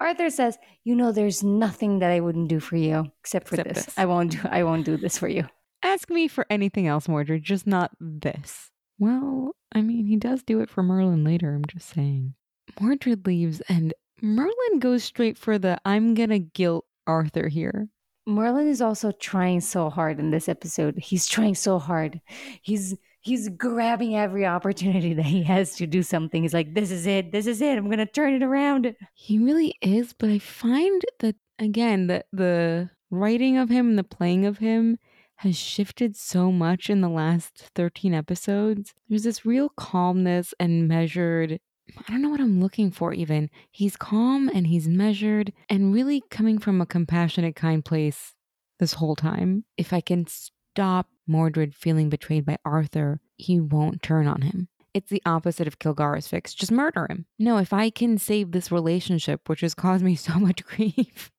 Arthur says, you know, there's nothing that I wouldn't do for you except for Except this. this. I won't do. I won't do this for you. Ask me for anything else, Mordred, just not this. Well, I mean, he does do it for Merlin later, I'm just saying. Mordred leaves, and Merlin goes straight for the I'm gonna guilt Arthur here. Merlin is also trying so hard in this episode. He's trying so hard. He's he's grabbing every opportunity that he has to do something. He's like, "This is it. This is it. I'm gonna turn it around." He really is, but I find that again that the writing of him and the playing of him has shifted so much in the last 13 episodes. There's this real calmness and measured I don't know what I'm looking for even. He's calm and he's measured and really coming from a compassionate kind place this whole time. If I can stop Mordred feeling betrayed by Arthur, he won't turn on him. It's the opposite of Kilgharrah's fix. Just murder him. No, if I can save this relationship, which has caused me so much grief,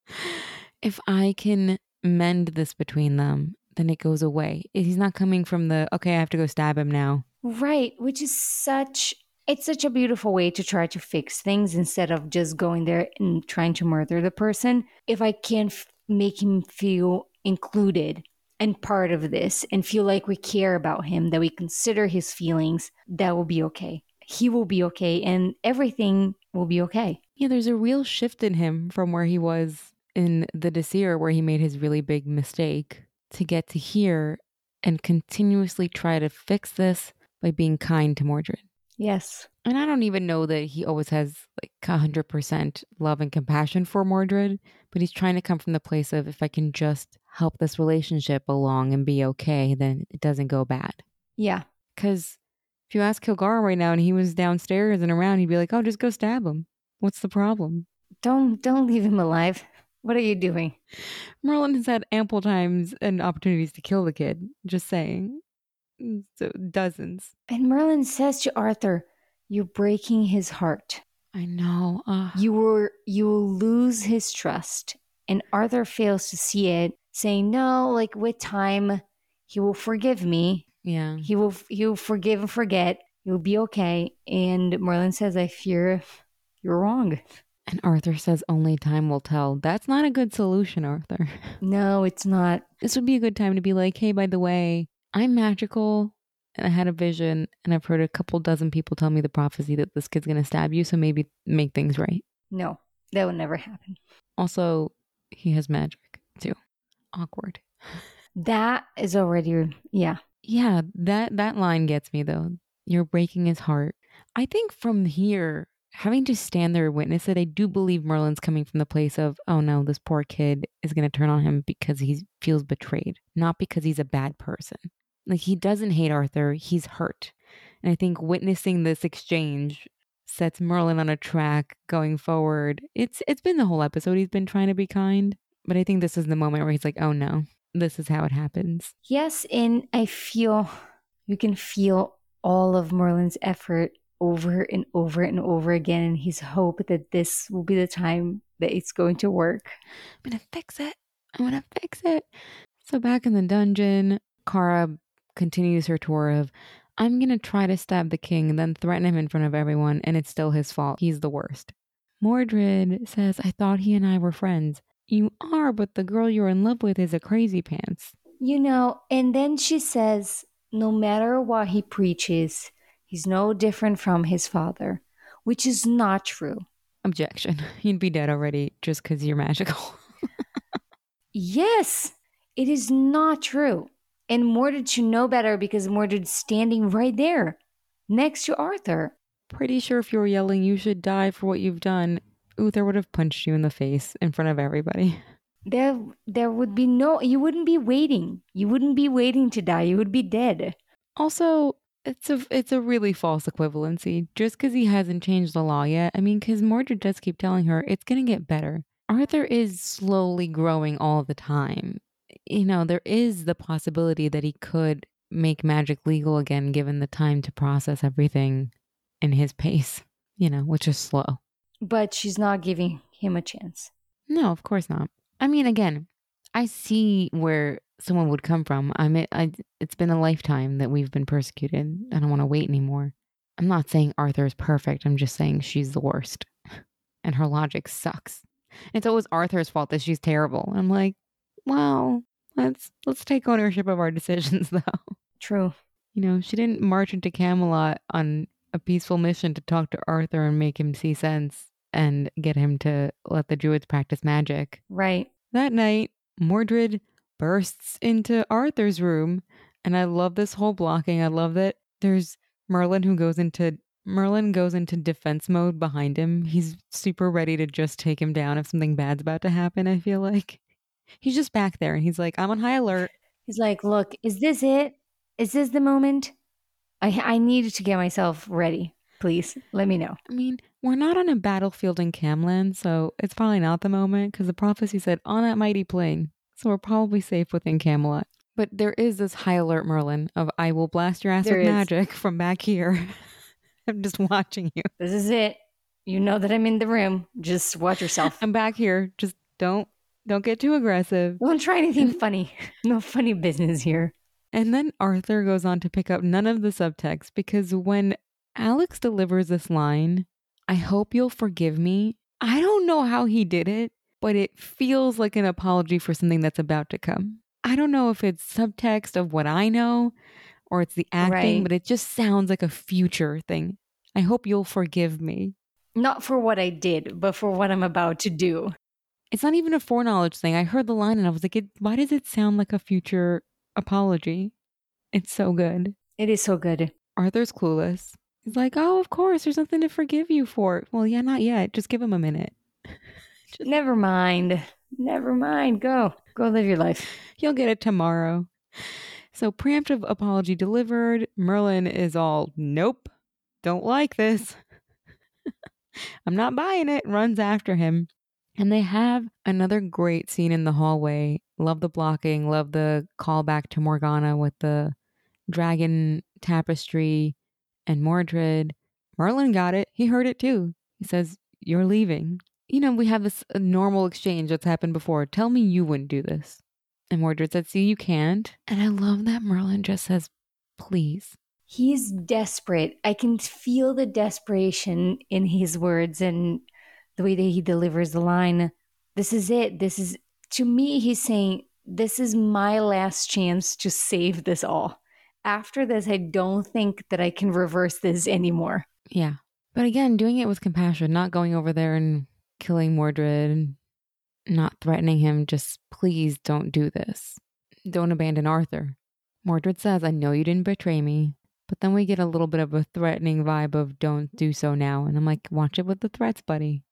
if I can mend this between them, then it goes away. He's not coming from the, okay, I have to go stab him now. Right, which is such it's such a beautiful way to try to fix things instead of just going there and trying to murder the person. If I can f- make him feel included and part of this and feel like we care about him, that we consider his feelings, that will be okay. He will be okay and everything will be okay. Yeah, there's a real shift in him from where he was in the Disir, where he made his really big mistake, to get to here and continuously try to fix this by being kind to Mordred. Yes. And I don't even know that he always has like 100% love and compassion for Mordred, but he's trying to come from the place of if I can just help this relationship along and be okay, then it doesn't go bad. Yeah. Because If you ask Kilgharrah right now and he was downstairs and around, he'd be like, "Oh, just go stab him. What's the problem?" Don't don't leave him alive. What are you doing? Merlin has had ample times and opportunities to kill the kid. Just saying. So dozens. And Merlin says to Arthur, "You're breaking his heart. I know. Uh, You were you will lose his trust." And Arthur fails to see it, saying, "No, like with time, he will forgive me. yeah. He will he will forgive and forget. You'll be okay." And Merlin says, "I fear if you're wrong." And Arthur says only time will tell. That's not a good solution, Arthur. No, it's not. This would be a good time to be like, hey, by the way, I'm magical and I had a vision and I've heard a couple dozen people tell me the prophecy that this kid's going to stab you. So maybe make things right. No, that would never happen. Also, he has magic too. Awkward. That is already yeah. Yeah, that that line gets me though. You're breaking his heart. I think from here, having to stand there and witness it, I do believe Merlin's coming from the place of, oh no, this poor kid is going to turn on him because he feels betrayed, not because he's a bad person. Like he doesn't hate Arthur, he's hurt. And I think witnessing this exchange sets Merlin on a track going forward. It's it's been the whole episode he's been trying to be kind, but I think this is the moment where he's like, "Oh no, this is how it happens." Yes, and I feel you can feel all of Merlin's effort over and over and over again and his hope that this will be the time that it's going to work. I'm gonna fix it. I'm gonna fix it. So back in the dungeon, Kara continues her tour of I'm gonna try to stab the king and then threaten him in front of everyone, and it's still his fault. He's the worst. Mordred says, I thought he and I were friends. You are, but the girl you're in love with is a crazy pants. You know, and then she says, no matter what he preaches, he's no different from his father, which is not true. Objection. You'd be dead already just because you're magical. Yes, it is not true. And Mordred should know better because Mordred's standing right there next to Arthur. Pretty sure if you were yelling, you should die for what you've done, Uther would have punched you in the face in front of everybody. There, there would be no, you wouldn't be waiting. You wouldn't be waiting to die. You would be dead. Also, it's a it's a really false equivalency. Just because he hasn't changed the law yet, I mean, because Mordred does keep telling her it's gonna get better. Arthur is slowly growing all the time. You know, there is the possibility that he could make magic legal again, given the time to process everything in his pace. You know, which is slow. But she's not giving him a chance. No, of course not. I mean, again, I see where someone would come from. I mean, I, it's been a lifetime that we've been persecuted. I don't want to wait anymore. I'm not saying Arthur is perfect. I'm just saying she's the worst. And her logic sucks. It's always Arthur's fault that she's terrible. I'm like, well, let's let's take ownership of our decisions though. True. You know, she didn't march into Camelot on a peaceful mission to talk to Arthur and make him see sense and get him to let the druids practice magic. Right. That night, Mordred bursts into Arthur's room, and I love this whole blocking. I love that there's Merlin who goes into Merlin goes into defense mode behind him. He's super ready to just take him down if something bad's about to happen, I feel like. He's just back there and he's like, I'm on high alert. He's like, look, is this it? Is this the moment? I, I needed to get myself ready. Please let me know. I mean, we're not on a battlefield in Camlann, so it's probably not the moment because the prophecy said on that mighty plain. So we're probably safe within Camelot. But there is this high alert Merlin of I will blast your ass There with is. magic from back here. I'm just watching you. This is it. You know that I'm in the room. Just watch yourself. I'm back here. Just don't don't get too aggressive. Don't try anything funny. No funny business here. And then Arthur goes on to pick up none of the subtext because when Alex delivers this line, I hope you'll forgive me. I don't know how he did it, but it feels like an apology for something that's about to come. I don't know if it's subtext of what I know or it's the acting, Right. but it just sounds like a future thing. I hope you'll forgive me. Not for what I did, but for what I'm about to do. It's not even a foreknowledge thing. I heard the line and I was like, it, why does it sound like a future apology? It's so good. It is so good. Arthur's clueless. He's like, oh, of course, there's nothing to forgive you for. Well, yeah, not yet. Just give him a minute. Never mind. Never mind. Go. Go live your life. You'll get it tomorrow. So, preemptive apology delivered. Merlin is all, nope, don't like this. I'm not buying it. Runs after him. And they have another great scene in the hallway. Love the blocking, love the callback to Morgana with the dragon tapestry and Mordred. Merlin got it. He heard it too. He says, You're leaving. You know, we have this normal exchange that's happened before. Tell me you wouldn't do this. And Mordred said, See, you can't. And I love that Merlin just says, Please. He's desperate. I can feel the desperation in his words and the way that he delivers the line. This is it. This is, to me, he's saying, This is my last chance to save this all. After this, I don't think that I can reverse this anymore. Yeah. But again, doing it with compassion, not going over there and killing Mordred, not threatening him, just please don't do this. Don't abandon Arthur. Mordred says, I know you didn't betray me. But then we get a little bit of a threatening vibe of don't do so now. And I'm like, watch it with the threats, buddy.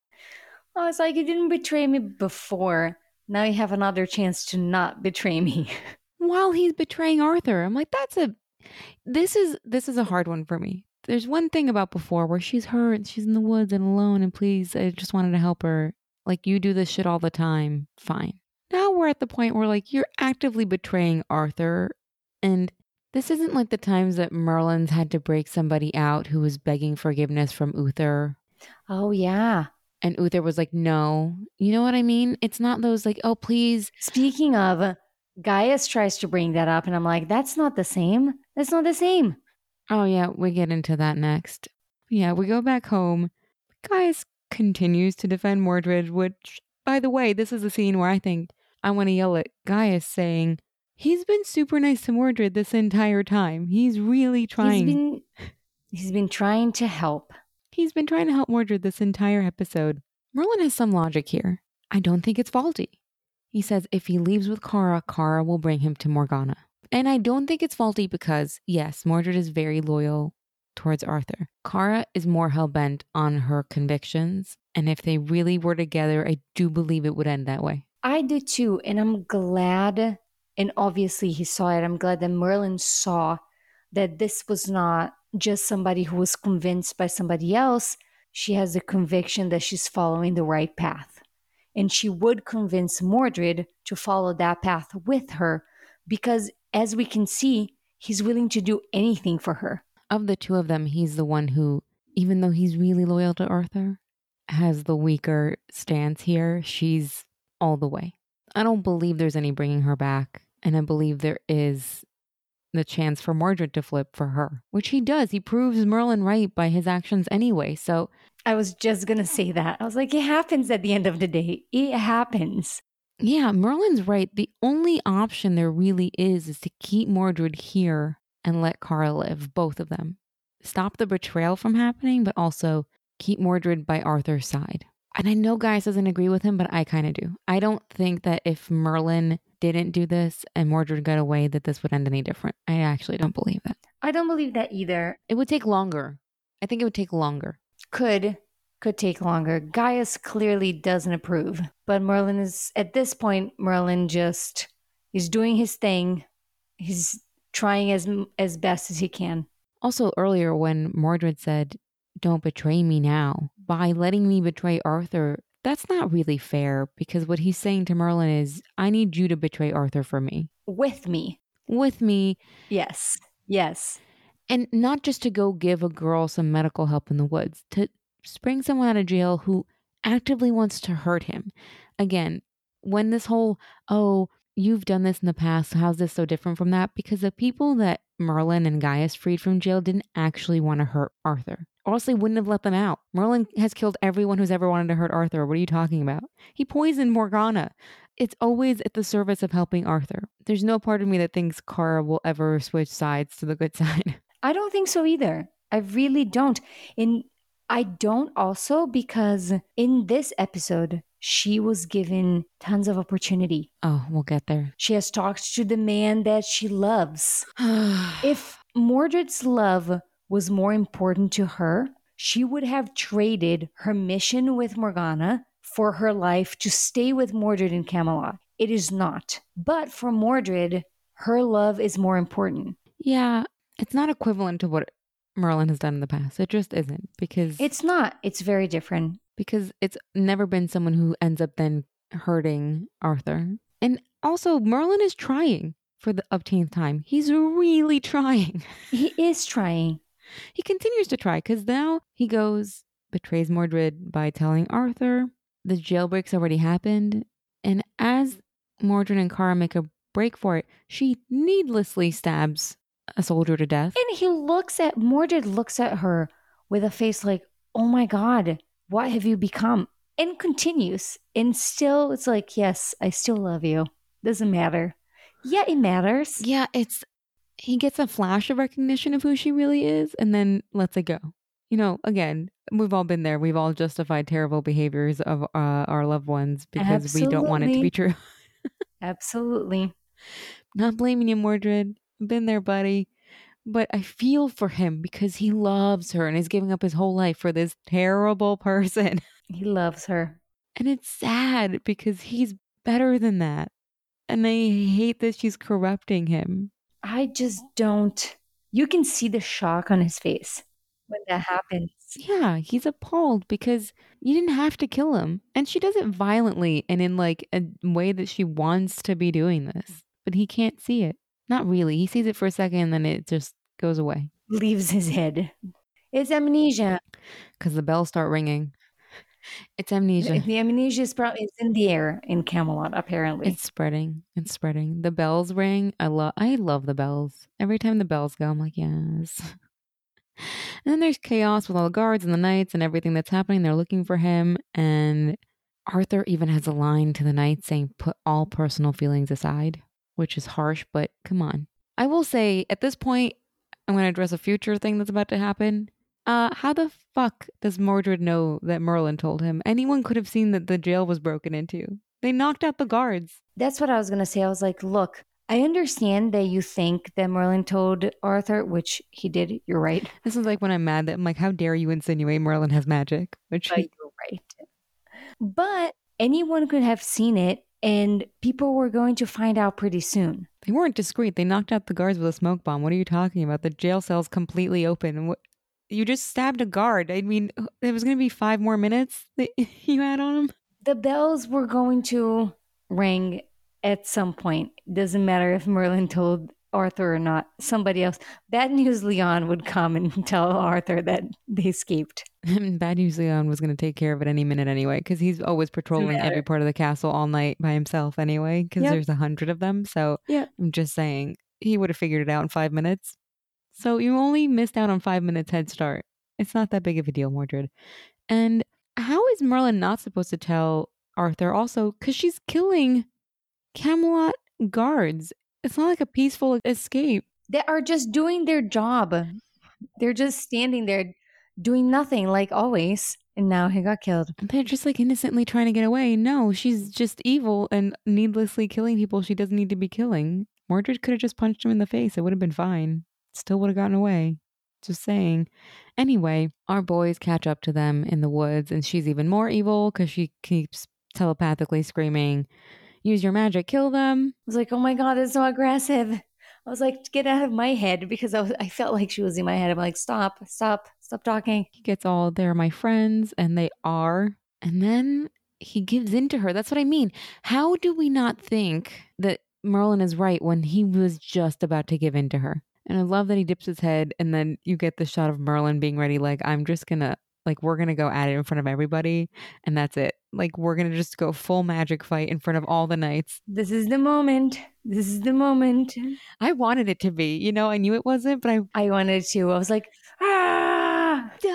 Oh, was like you didn't betray me before. Now you have another chance to not betray me. While he's betraying Arthur. I'm like, that's a this is this is a hard one for me. There's one thing about before where she's hurt, she's in the woods and alone, and please, I just wanted to help her. Like you do this shit all the time. Fine. Now we're at the point where like you're actively betraying Arthur and this isn't like the times that Merlin's had to break somebody out who was begging forgiveness from Uther. Oh, yeah. And Uther was like, no. You know what I mean? It's not those like, oh, please. Speaking of, Gaius tries to bring that up, and I'm like, that's not the same. That's not the same. Oh, yeah, we get into that next. Yeah, we go back home. Gaius continues to defend Mordred, which, by the way, this is a scene where I think I want to yell at Gaius saying, He's been super nice to Mordred this entire time. He's really trying. He's been, he's been trying to help. He's been trying to help Mordred this entire episode. Merlin has some logic here. I don't think it's faulty. He says if he leaves with Kara, Kara will bring him to Morgana. And I don't think it's faulty because, yes, Mordred is very loyal towards Arthur. Kara is more hell bent on her convictions. And if they really were together, I do believe it would end that way. I do too. And I'm glad and obviously he saw it. I'm glad that Merlin saw that this was not just somebody who was convinced by somebody else. She has a conviction that she's following the right path. And she would convince Mordred to follow that path with her because, as we can see, he's willing to do anything for her. Of the two of them, he's the one who, even though he's really loyal to Arthur, has the weaker stance here. She's all the way. I don't believe there's any bringing her back. And I believe there is the chance for Mordred to flip for her, which he does. He proves Merlin right by his actions anyway. So I was just going to say that. I was like, it happens at the end of the day. It happens. Yeah, Merlin's right. The only option there really is is to keep Mordred here and let Kara live, both of them. Stop the betrayal from happening, but also keep Mordred by Arthur's side. And I know Gaius doesn't agree with him, but I kind of do. I don't think that if Merlin didn't do this and Mordred got away, that this would end any different. I actually don't believe that. I don't believe that either. It would take longer. I think it would take longer. Could could take longer. Gaius clearly doesn't approve, but Merlin is at this point. Merlin just is doing his thing. He's trying as as best as he can. Also, earlier when Mordred said, "Don't betray me now," by letting me betray Arthur, that's not really fair because what he's saying to Merlin is, I need you to betray Arthur for me. With me. With me. Yes. Yes. And not just to go give a girl some medical help in the woods, to spring someone out of jail who actively wants to hurt him. Again, when this whole, oh, you've done this in the past, how's this so different from that? Because the people that Merlin and Gaius freed from jail didn't actually want to hurt Arthur they wouldn't have let them out. Merlin has killed everyone who's ever wanted to hurt Arthur. What are you talking about? He poisoned Morgana. It's always at the service of helping Arthur. There's no part of me that thinks Kara will ever switch sides to the good side. I don't think so either. I really don't. And I don't also because in this episode, she was given tons of opportunity. Oh, we'll get there. She has talked to the man that she loves. if Mordred's love was more important to her, she would have traded her mission with Morgana for her life to stay with Mordred in Camelot. It is not. But for Mordred, her love is more important. Yeah, it's not equivalent to what Merlin has done in the past. It just isn't because It's not. It's very different. Because it's never been someone who ends up then hurting Arthur. And also, Merlin is trying for the upteenth time. He's really trying. He is trying. He continues to try because now he goes, betrays Mordred by telling Arthur. The jailbreak's already happened. And as Mordred and Kara make a break for it, she needlessly stabs a soldier to death. And he looks at Mordred looks at her with a face like, "Oh my god, what have you become?" And continues. And still it's like, "Yes, I still love you. Doesn't matter." Yeah, it matters. Yeah, it's he gets a flash of recognition of who she really is and then lets it go. You know, again, we've all been there. We've all justified terrible behaviors of uh, our loved ones because we don't want it to be true. Absolutely. Not blaming you, Mordred. Been there, buddy. But I feel for him because he loves her and is giving up his whole life for this terrible person. He loves her. And it's sad because he's better than that. And I hate that she's corrupting him. I just don't. You can see the shock on his face when that happens. Yeah, he's appalled because you didn't have to kill him. And she does it violently and in like a way that she wants to be doing this. But he can't see it. Not really. He sees it for a second and then it just goes away. Leaves his head. It's amnesia. Because the bells start ringing. It's amnesia. The amnesia is probably it's in the air in Camelot, apparently. It's spreading. It's spreading. The bells ring. I love I love the bells. Every time the bells go, I'm like, yes. And then there's chaos with all the guards and the knights and everything that's happening. They're looking for him. And Arthur even has a line to the knights saying, put all personal feelings aside, which is harsh, but come on. I will say at this point, I'm going to address a future thing that's about to happen. Uh, how the fuck does Mordred know that Merlin told him? Anyone could have seen that the jail was broken into. They knocked out the guards. That's what I was going to say. I was like, look, I understand that you think that Merlin told Arthur, which he did. You're right. This is like when I'm mad that I'm like, how dare you insinuate Merlin has magic? Which But you're right. But anyone could have seen it, and people were going to find out pretty soon. they weren't discreet. They knocked out the guards with a smoke bomb. What are you talking about? The jail cell's completely open. What? You just stabbed a guard. I mean, it was going to be five more minutes that you had on him. The bells were going to ring at some point. Doesn't matter if Merlin told Arthur or not. Somebody else. Bad News Leon would come and tell Arthur that they escaped. Bad News Leon was going to take care of it any minute anyway, because he's always patrolling every part of the castle all night by himself anyway, because Yep. there's a hundred of them. So Yep. I'm just saying he would have figured it out in five minutes. So you only missed out on five minutes head start. It's not that big of a deal, Mordred. And how is Merlin not supposed to tell Arthur also? Because she's killing Camelot guards. It's not like a peaceful escape. They are just doing their job. They're just standing there doing nothing like always. And now he got killed. They're just like innocently trying to get away. No, she's just evil and needlessly killing people she doesn't need to be killing. Mordred could have just punched him in the face. It would have been fine. Still would have gotten away. Just saying. Anyway, our boys catch up to them in the woods, and she's even more evil because she keeps telepathically screaming, Use your magic, kill them. I was like, oh my God, that's so aggressive. I was like, get out of my head because I, was, I felt like she was in my head. I'm like, stop, stop, stop talking. He gets all, they're my friends, and they are. And then he gives in to her. That's what I mean. How do we not think that Merlin is right when he was just about to give in to her? And I love that he dips his head, and then you get the shot of Merlin being ready, like, I'm just gonna, like, we're gonna go at it in front of everybody, and that's it. Like, we're gonna just go full magic fight in front of all the knights. This is the moment. This is the moment. I wanted it to be, you know, I knew it wasn't, but I I wanted to. I was like, ah. do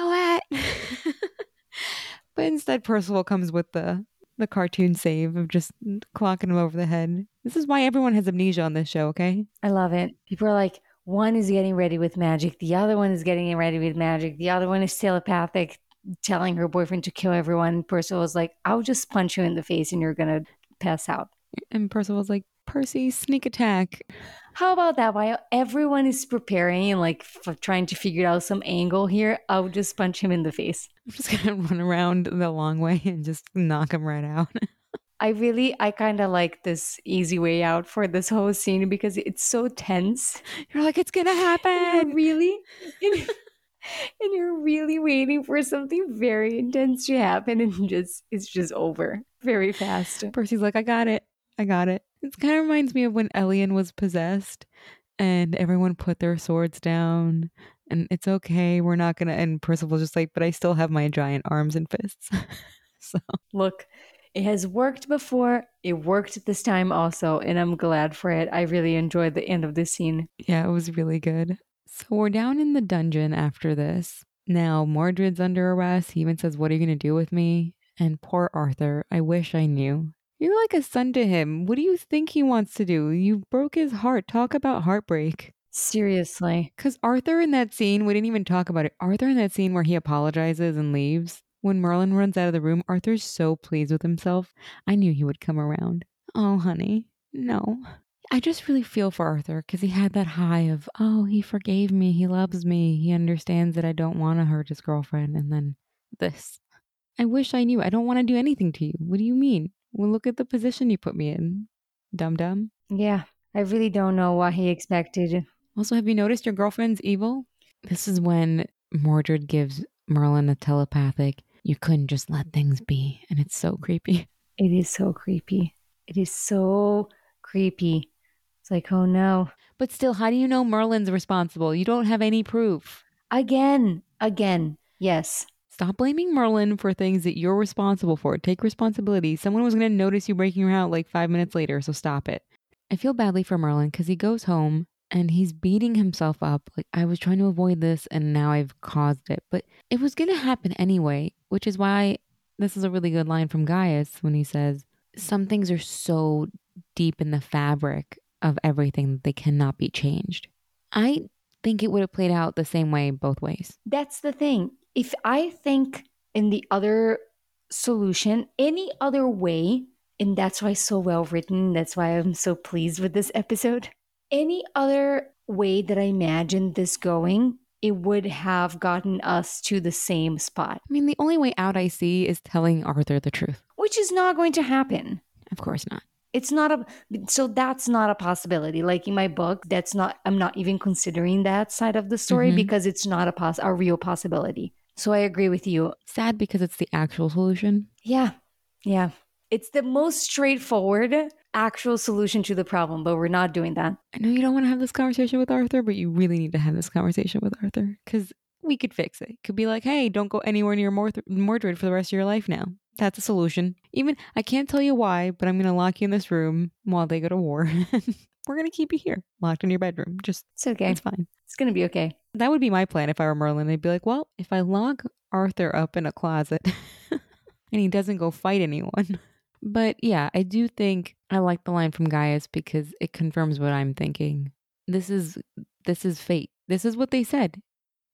it. but instead, Percival comes with the the cartoon save of just clocking him over the head. This is why everyone has amnesia on this show, okay? I love it. People are like, one is getting ready with magic, the other one is getting ready with magic, the other one is telepathic, telling her boyfriend to kill everyone. Percival was like, I'll just punch you in the face and you're gonna pass out. And Percival's like, Percy, sneak attack. How about that? While everyone is preparing and like f- trying to figure out some angle here, I'll just punch him in the face. I'm just gonna run around the long way and just knock him right out. I really, I kind of like this easy way out for this whole scene because it's so tense. You're like, it's gonna happen. really, and, and you're really waiting for something very intense to happen, and just it's just over very fast. Percy's like, I got it. I got it. It kind of reminds me of when Elyan was possessed and everyone put their swords down and it's okay. We're not going to. And Percival's just like, but I still have my giant arms and fists. so Look, it has worked before. It worked this time also, and I'm glad for it. I really enjoyed the end of this scene. yeah, it was really good. So we're down in the dungeon after this. Now Mordred's under arrest. He even says, What are you going to do with me? And poor Arthur, I wish I knew. You're like a son to him. What do you think he wants to do? You broke his heart. Talk about heartbreak. Seriously. Because Arthur in that scene, we didn't even talk about it. Arthur in that scene where he apologizes and leaves, when Merlin runs out of the room, Arthur's so pleased with himself. I knew he would come around. Oh, honey, no. I just really feel for Arthur because he had that high of, oh, he forgave me. He loves me. He understands that I don't want to hurt his girlfriend. And then this. I wish I knew. I don't want to do anything to you. What do you mean? Well, look at the position you put me in. Dum dum. Yeah, I really don't know what he expected. Also, have you noticed your girlfriend's evil? This is when Mordred gives Merlin a telepathic, you couldn't just let things be. And it's so creepy. It is so creepy. It is so creepy. It's like, oh no. But still, how do you know Merlin's responsible? You don't have any proof. Again, again. Yes. Stop blaming Merlin for things that you're responsible for. Take responsibility. Someone was going to notice you breaking her out like five minutes later, so stop it. I feel badly for Merlin because he goes home and he's beating himself up. Like, I was trying to avoid this and now I've caused it. But it was going to happen anyway, which is why this is a really good line from Gaius when he says, Some things are so deep in the fabric of everything that they cannot be changed. I think it would have played out the same way both ways. That's the thing. If I think in the other solution, any other way, and that's why it's so well written, that's why I'm so pleased with this episode. Any other way that I imagined this going, it would have gotten us to the same spot, I mean, the only way out I see is telling Arthur the truth. which is not going to happen. Of course not. It's not a so that's not a possibility. Like in my book, that's not I'm not even considering that side of the story Mhm. because it's not a pos a real possibility. So I agree with you. Sad because it's the actual solution. Yeah. Yeah. It's the most straightforward actual solution to the problem, but we're not doing that. I know you don't want to have this conversation with Arthur, but you really need to have this conversation with Arthur because we could fix it. Could be like, hey, don't go anywhere near Mord- Mordred for the rest of your life now. That's a solution. Even I can't tell you why, but I'm going to lock you in this room while they go to war. We're going to keep you here, locked in your bedroom. Just It's okay. it's fine. It's going to be okay. That would be my plan if I were Merlin. I'd be like, well, if I lock Arthur up in a closet and he doesn't go fight anyone. But yeah, I do think I like the line from Gaius because it confirms what I'm thinking. This is this is fate. This is what they said.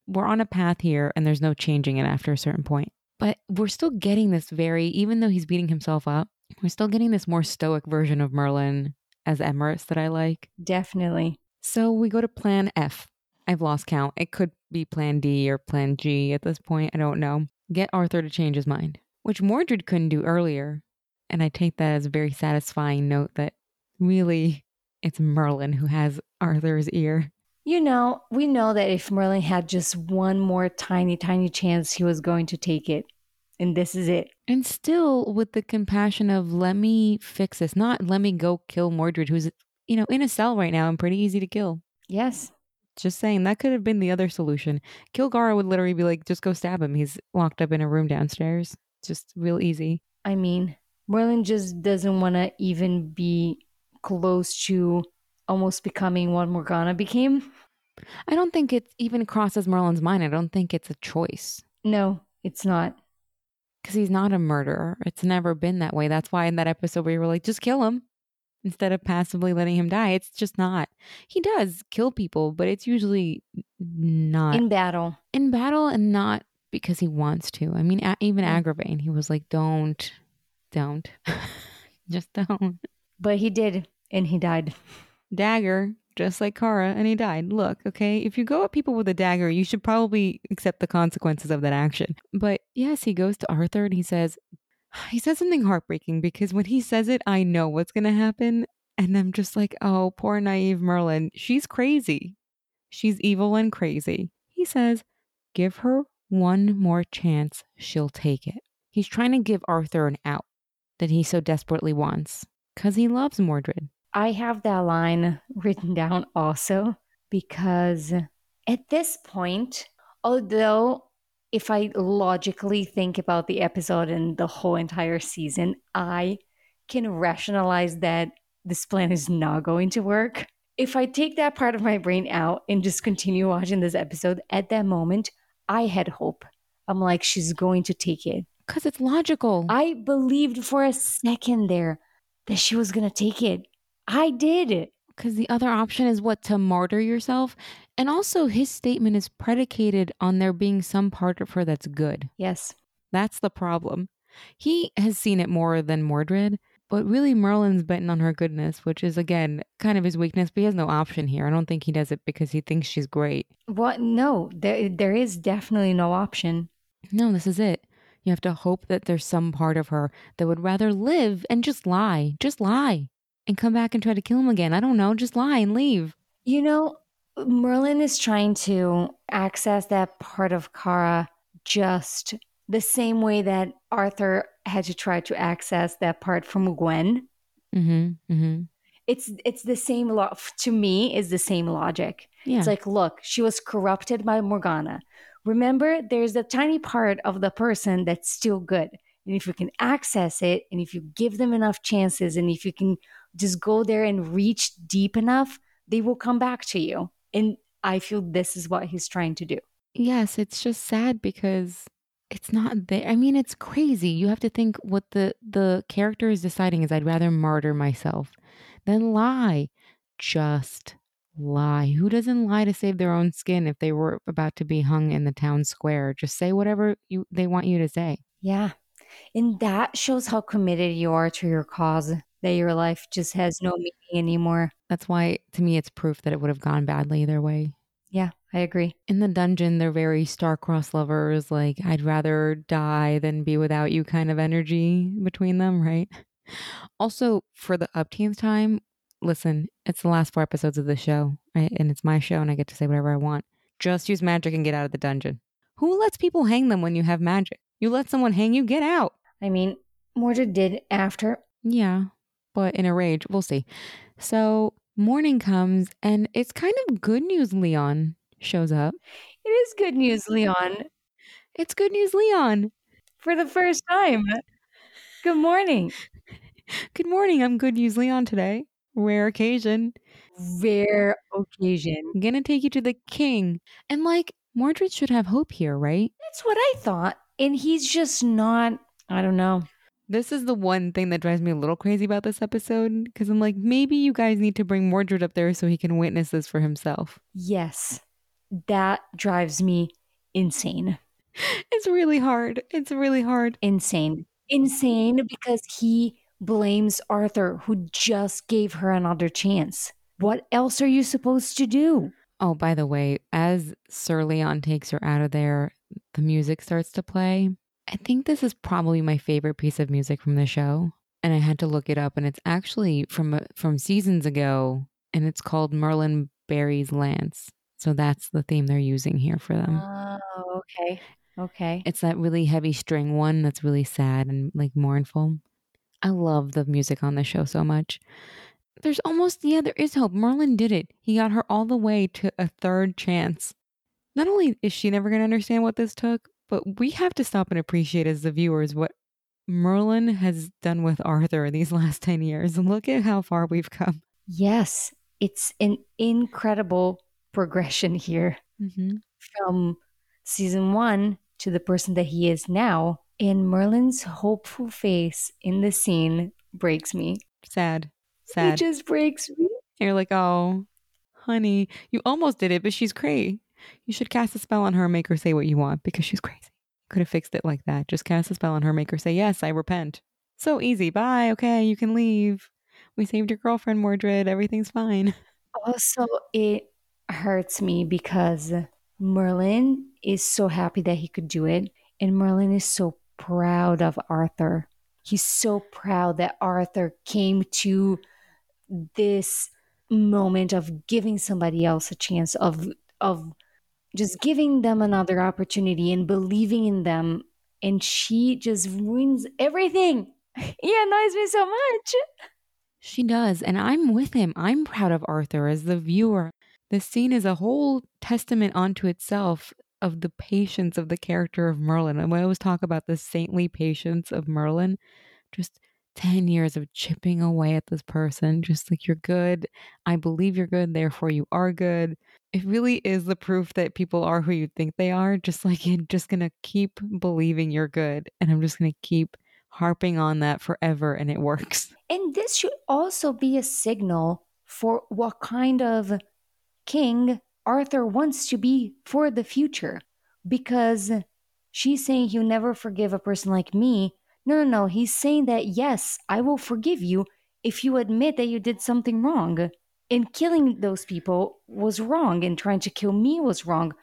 We're on a path here and there's no changing it after a certain point. But we're still getting this very even though he's beating himself up, we're still getting this more stoic version of Merlin as Emrys that I like. Definitely. So we go to plan F. I've lost count. It could be plan D or plan G at this point. I don't know. Get Arthur to change his mind, which Mordred couldn't do earlier. And I take that as a very satisfying note that really it's Merlin who has Arthur's ear. You know, we know that if Merlin had just one more tiny, tiny chance, he was going to take it. And this is it. And still with the compassion of let me fix this, not let me go kill Mordred, who's, you know, in a cell right now and pretty easy to kill. Yes. Just saying, that could have been the other solution. Kilgharrah would literally be like, just go stab him. He's locked up in a room downstairs. Just real easy. I mean, Merlin just doesn't want to even be close to almost becoming what Morgana became. I don't think it even crosses Merlin's mind. I don't think it's a choice No, it's not. because he's not a murderer. It's never been that way. That's why in that episode where you were like, just kill him instead of passively letting him die. It's just not. He does kill people, but it's usually not in, battle. In battle. and not because he wants to. I mean, a- even Yeah. Agravain, he was like, don't, don't, just don't. But he did, and he died. dagger, just like Kara, and he died. Look, okay, if you go at people with a dagger, you should probably accept the consequences of that action. But yes, he goes to Arthur and he says, he says something heartbreaking because when he says it, I know what's going to happen. And I'm just like, oh, poor naive Merlin. She's crazy. She's evil and crazy. He says, give her one more chance. She'll take it. He's trying to give Arthur an out that he so desperately wants because he loves Mordred. I have that line written down also because at this point, although if I logically think about the episode and the whole entire season, I can rationalize that this plan is not going to work. If I take that part of my brain out and just continue watching this episode, at that moment, I had hope. I'm like, she's going to take it. Because it's logical. I believed for a second there that she was going to take it. I did. Because the other option is what? To martyr yourself? And also, his statement is predicated on there being some part of her that's good. Yes. That's the problem. He has seen it more than Mordred, but really Merlin's betting on her goodness, which is, again, kind of his weakness, but he has no option here. I don't think he does it because he thinks she's great. What? No, there, there is definitely no option. No, this is it. You have to hope that there's some part of her that would rather live and just lie. Just lie and come back and try to kill him again. I don't know. Just lie and leave. You know, Merlin is trying to access that part of Kara just the same way that Arthur had to try to access that part from Gwen. Mm-hmm. Mm-hmm. It's it's the same lo- to me is the same logic. Yeah. It's like, look, she was corrupted by Morgana. Remember, there's a tiny part of the person that's still good. And if you can access it, and if you give them enough chances, and if you can just go there and reach deep enough, they will come back to you. And I feel this is what he's trying to do. Yes, it's just sad because it's not there. I mean, it's crazy. You have to think what the the character is deciding is I'd rather martyr myself than lie. Just lie. Who doesn't lie to save their own skin if they were about to be hung in the town square? Just say whatever you they want you to say. Yeah. And that shows how committed you are to your cause, that your life just has no meaning anymore. That's why to me it's proof that it would have gone badly either way. Yeah, I agree. In the dungeon, they're very star-crossed lovers, like I'd rather die than be without you kind of energy between them, right? Also, for the upteenth time, listen, it's the last four episodes of the show, right? And it's my show and I get to say whatever I want. Just use magic and get out of the dungeon. Who lets people hang them when you have magic? You let someone hang you, get out. I mean, Mordred did after. Yeah, but in a rage, we'll see. So morning comes and it's kind of good news Leon shows up. It is good news, Leon, It's good news Leon. for the first time. Good morning. Good morning. I'm good news Leon today. Rare occasion. Rare occasion. I'm gonna take you to the king. And like Mordred should have hope here, right? That's what I thought. And he's just not, I don't know. This is the one thing that drives me a little crazy about this episode because I'm like, maybe you guys need to bring Mordred up there so he can witness this for himself. Yes, that drives me insane. It's really hard. It's really hard. Insane. Insane because he blames Arthur, who just gave her another chance. What else are you supposed to do? Oh, by the way, as Sir Leon takes her out of there, the music starts to play. I think this is probably my favorite piece of music from the show, and I had to look it up, and it's actually from uh, from seasons ago, and it's called Merlin Barry's Lance. So that's the theme they're using here for them. Oh, okay. Okay. It's that really heavy string one that's really sad and like mournful. I love the music on the show so much. There's almost, yeah, there is hope. Merlin did it. He got her all the way to a third chance. Not only is she never going to understand what this took, but we have to stop and appreciate as the viewers what Merlin has done with Arthur in these last 10 years. Look at how far we've come. Yes, it's an incredible progression here Mm-hmm. from season one to the person that he is now. And Merlin's hopeful face in the scene breaks me. Sad. Sad. It just breaks me. You're like, oh, honey, you almost did it, but she's crazy. You should cast a spell on her and make her say what you want because she's crazy. Could have fixed it like that. Just cast a spell on her, make her say, yes, I repent. So easy. Bye. Okay, you can leave. We saved your girlfriend, Mordred. Everything's fine. Also, it hurts me because Merlin is so happy that he could do it. And Merlin is so proud of Arthur He's so proud that Arthur came to this moment of giving somebody else a chance of of just giving them another opportunity and believing in them and she just ruins everything. He annoys me so much. She does. And I'm with him. I'm proud of Arthur as the viewer. the scene is a whole testament unto itself of the patience of the character of Merlin. And we always talk about the saintly patience of Merlin. Just 10 years of chipping away at this person, just like you're good. I believe you're good, therefore you are good. It really is the proof that people are who you think they are. Just like you're just to keep believing you're good. And I'm just to keep harping on that forever and it works. And this should also be a signal for what kind of king Arthur wants to be for the future. Because she's saying he'll never forgive a person like me. No, no, no. He's saying that, yes, I will forgive you if you admit that you did something wrong. And killing those people was wrong, and trying to kill me was wrong.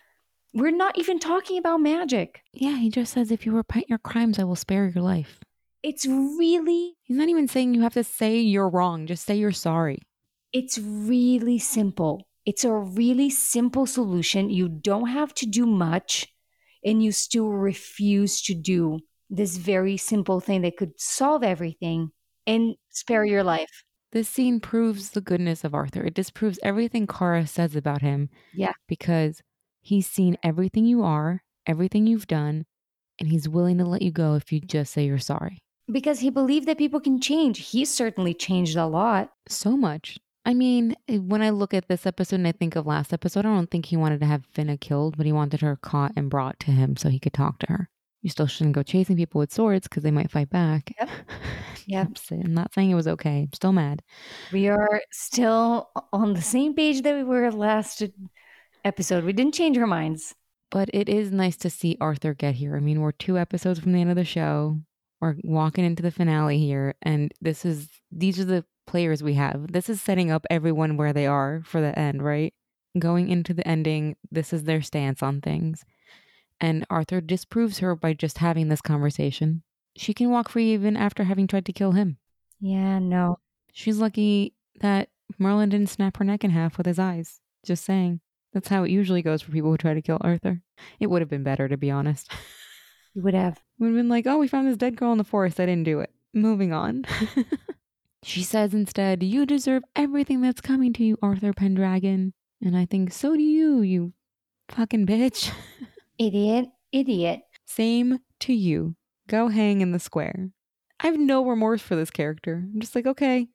We're not even talking about magic. Yeah, he just says, if you repent your crimes, I will spare your life. It's really, He's not even saying you have to say you're wrong, just say you're sorry. it's really simple. It's a really simple solution. You don't have to do much, and you still refuse to do this very simple thing that could solve everything and spare your life. This scene proves the goodness of Arthur. It disproves everything Kara says about him. Yeah. Because he's seen everything you are, everything you've done, and he's willing to let you go if you just say you're sorry. Because he believed that people can change. He certainly changed a lot. So much. I mean, eh, when I look at this episode and I think of last episode, I don't think he wanted to have Finna killed, but he wanted her caught and brought to him so he could talk to her. You still shouldn't go chasing people with swords because they might fight back. Yep. Yep. I'm I'm not saying it was okay. I'm still mad. We are still on the same page that we were last episode. We didn't change our minds. But it is nice to see Arthur get here. I mean, we're two episodes from the end of the show. We're walking into the finale here, and this is these are the players we have. This is setting up everyone where they are for the end, right? Going into the ending, this is their stance on things. And Arthur disproves her by just having this conversation. She can walk free even after having tried to kill him. Yeah, no. She's lucky that Merlin didn't snap her neck in half with his eyes. Just saying. That's how it usually goes for people who try to kill Arthur. It would have been better, to be honest. You would have. Would have been like, oh, we found this dead girl in the forest. I didn't do it. Moving on. she says instead, you deserve everything that's coming to you, Arthur Pendragon. And I think, so do you, you fucking bitch. Idiot. Idiot. Same to you. Go hang in the square. I have no remorse for this character. I'm just like, okay,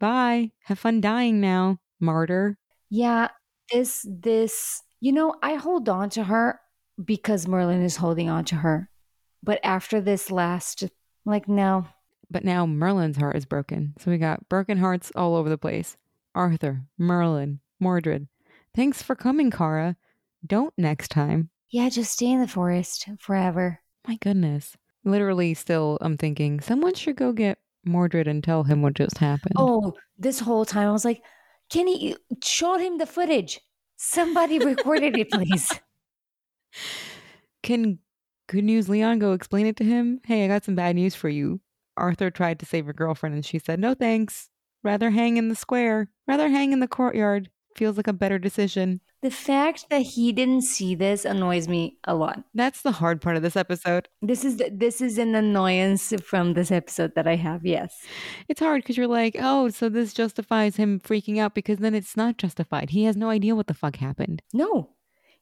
bye. Have fun dying now, martyr. Yeah, this this you know, I hold on to her because Merlin is holding on to her. But after this last like no. But now Merlin's heart is broken. So we got broken hearts all over the place. Arthur, Merlin, Mordred. Thanks for coming, Kara. Don't next time. Yeah, just stay in the forest forever. My goodness. Literally, still, I'm thinking someone should go get Mordred and tell him what just happened. Oh, this whole time I was like, can he show him the footage? Somebody recorded it, please. Can Good News Leon go explain it to him? Hey, I got some bad news for you. Arthur tried to save her girlfriend and she said, no thanks. Rather hang in the square. Rather hang in the courtyard. Feels like a better decision. The fact that he didn't see this annoys me a lot. That's the hard part of this episode. This is this is an annoyance from this episode that I have. Yes. It's hard because you're like, oh, so this justifies him freaking out because then it's not justified. He has no idea what the fuck happened. No.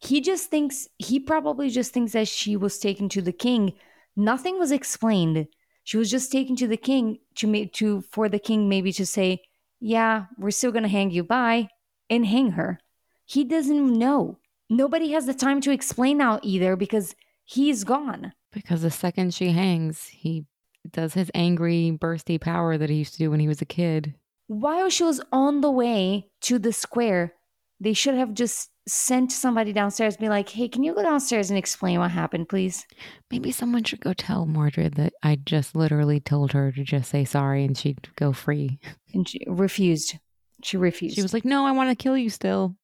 He just thinks he probably just thinks that she was taken to the king. Nothing was explained. She was just taken to the king to make to for the king maybe to say, "Yeah, we're still going to hang you by." And hang her. He doesn't know. Nobody has the time to explain now either because he's gone. Because the second she hangs, he does his angry, bursty power that he used to do when he was a kid. While she was on the way to the square, they should have just sent somebody downstairs, be like, hey, can you go downstairs and explain what happened, please? Maybe someone should go tell Mordred that I just literally told her to just say sorry and she'd go free. And she refused. She refused. She was like, no, I want to kill you still.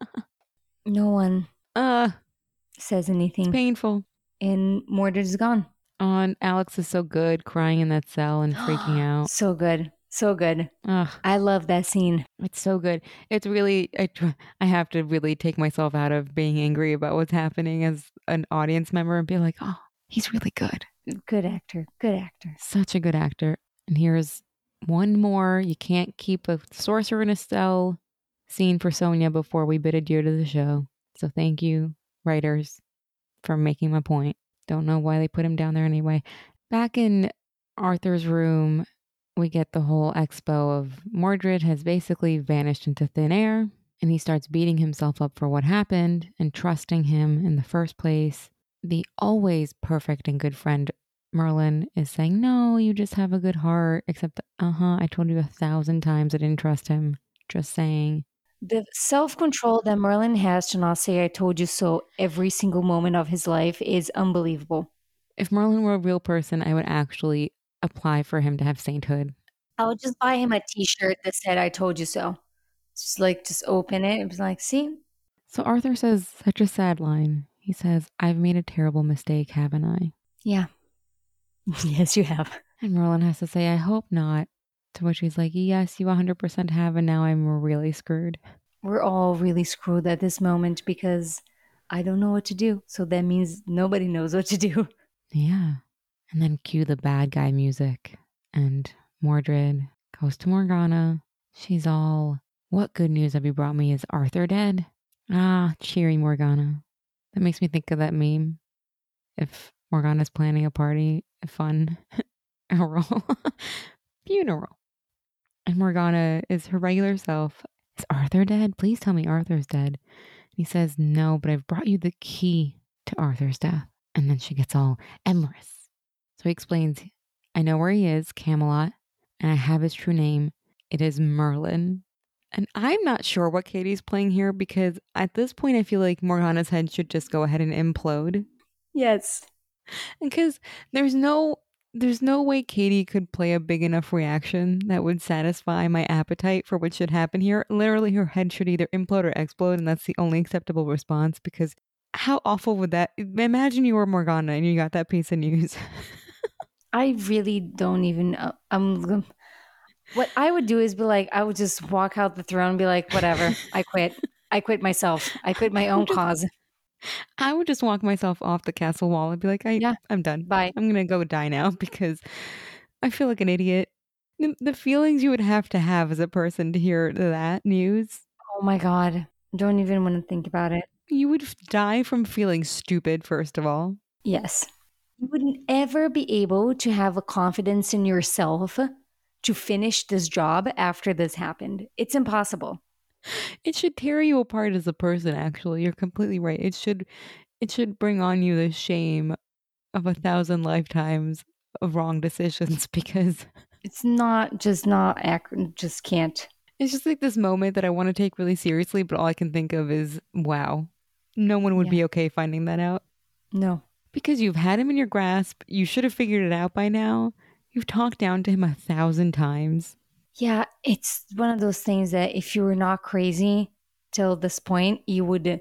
no one Uh, says anything. painful. And Mordred is gone. On Alex is so good, crying in that cell and freaking out. So good. So good. Ugh, I love that scene. it's so good. It's really I, I have to really take myself out of being angry about what's happening as an audience member and be like, oh, he's really good. Good actor. Good actor. Such a good actor. And here's one more. You can't keep a sorcerer in a cell scene for Sonia before we bid adieu to the show. So thank you, writers, for making my point. Don't know why they put him down there anyway. Back in Arthur's room, we get the whole expo of Mordred has basically vanished into thin air, and he starts beating himself up for what happened and trusting him in the first place. The always perfect and good friend Merlin is saying, No, you just have a good heart, except, uh huh, I told you a thousand times I didn't trust him. Just saying. The self control that Merlin has to not say, I told you so every single moment of his life is unbelievable. If Merlin were a real person, I would actually apply for him to have sainthood. I would just buy him a t shirt that said, I told you so. Just like, just open it and be like, see? So Arthur says such a sad line. He says, I've made a terrible mistake, haven't I? Yeah. yes, you have. And Merlin has to say, I hope not. To which he's like, Yes, you 100% have, and now I'm really screwed. We're all really screwed at this moment because I don't know what to do. So that means nobody knows what to do. Yeah. And then cue the bad guy music. And Mordred goes to Morgana. She's all, What good news have you brought me? Is Arthur dead? Ah, cheery Morgana. That makes me think of that meme. If Morgana's planning a party, a fun funeral. funeral. And Morgana is her regular self. Is Arthur dead? Please tell me Arthur's dead. And he says, No, but I've brought you the key to Arthur's death. And then she gets all Emrys. So he explains, I know where he is, Camelot, and I have his true name. It is Merlin. And I'm not sure what Katie's playing here because at this point I feel like Morgana's head should just go ahead and implode. Yes. Because there's no there's no way Katie could play a big enough reaction that would satisfy my appetite for what should happen here. Literally her head should either implode or explode, and that's the only acceptable response because how awful would that imagine you were Morgana and you got that piece of news. I really don't even. Uh, I'm. What I would do is be like, I would just walk out the throne and be like, whatever, I quit. I quit myself. I quit my own cause. I would just walk myself off the castle wall and be like, I, Yeah. I'm done. Bye. I'm gonna go die now because I feel like an idiot. The, the feelings you would have to have as a person to hear that news, Oh my God. Don't even want to think about it. you would die from feeling stupid. First of all, Yes. You wouldn't ever be able to have a confidence in yourself to finish this job after this happened. It's impossible. it should tear you apart as a person. Actually, you're completely right. It should, it should bring on you the shame of a thousand lifetimes of wrong decisions because It's not just not ac- just can't. It's just like this moment that I want to take really seriously, but all I can think of is, wow, no one would Yeah. be okay finding that out. No. Because you've had him in your grasp. You should have figured it out by now. You've talked down to him a thousand times. Yeah, it's one of those things that if you were not crazy till this point, you would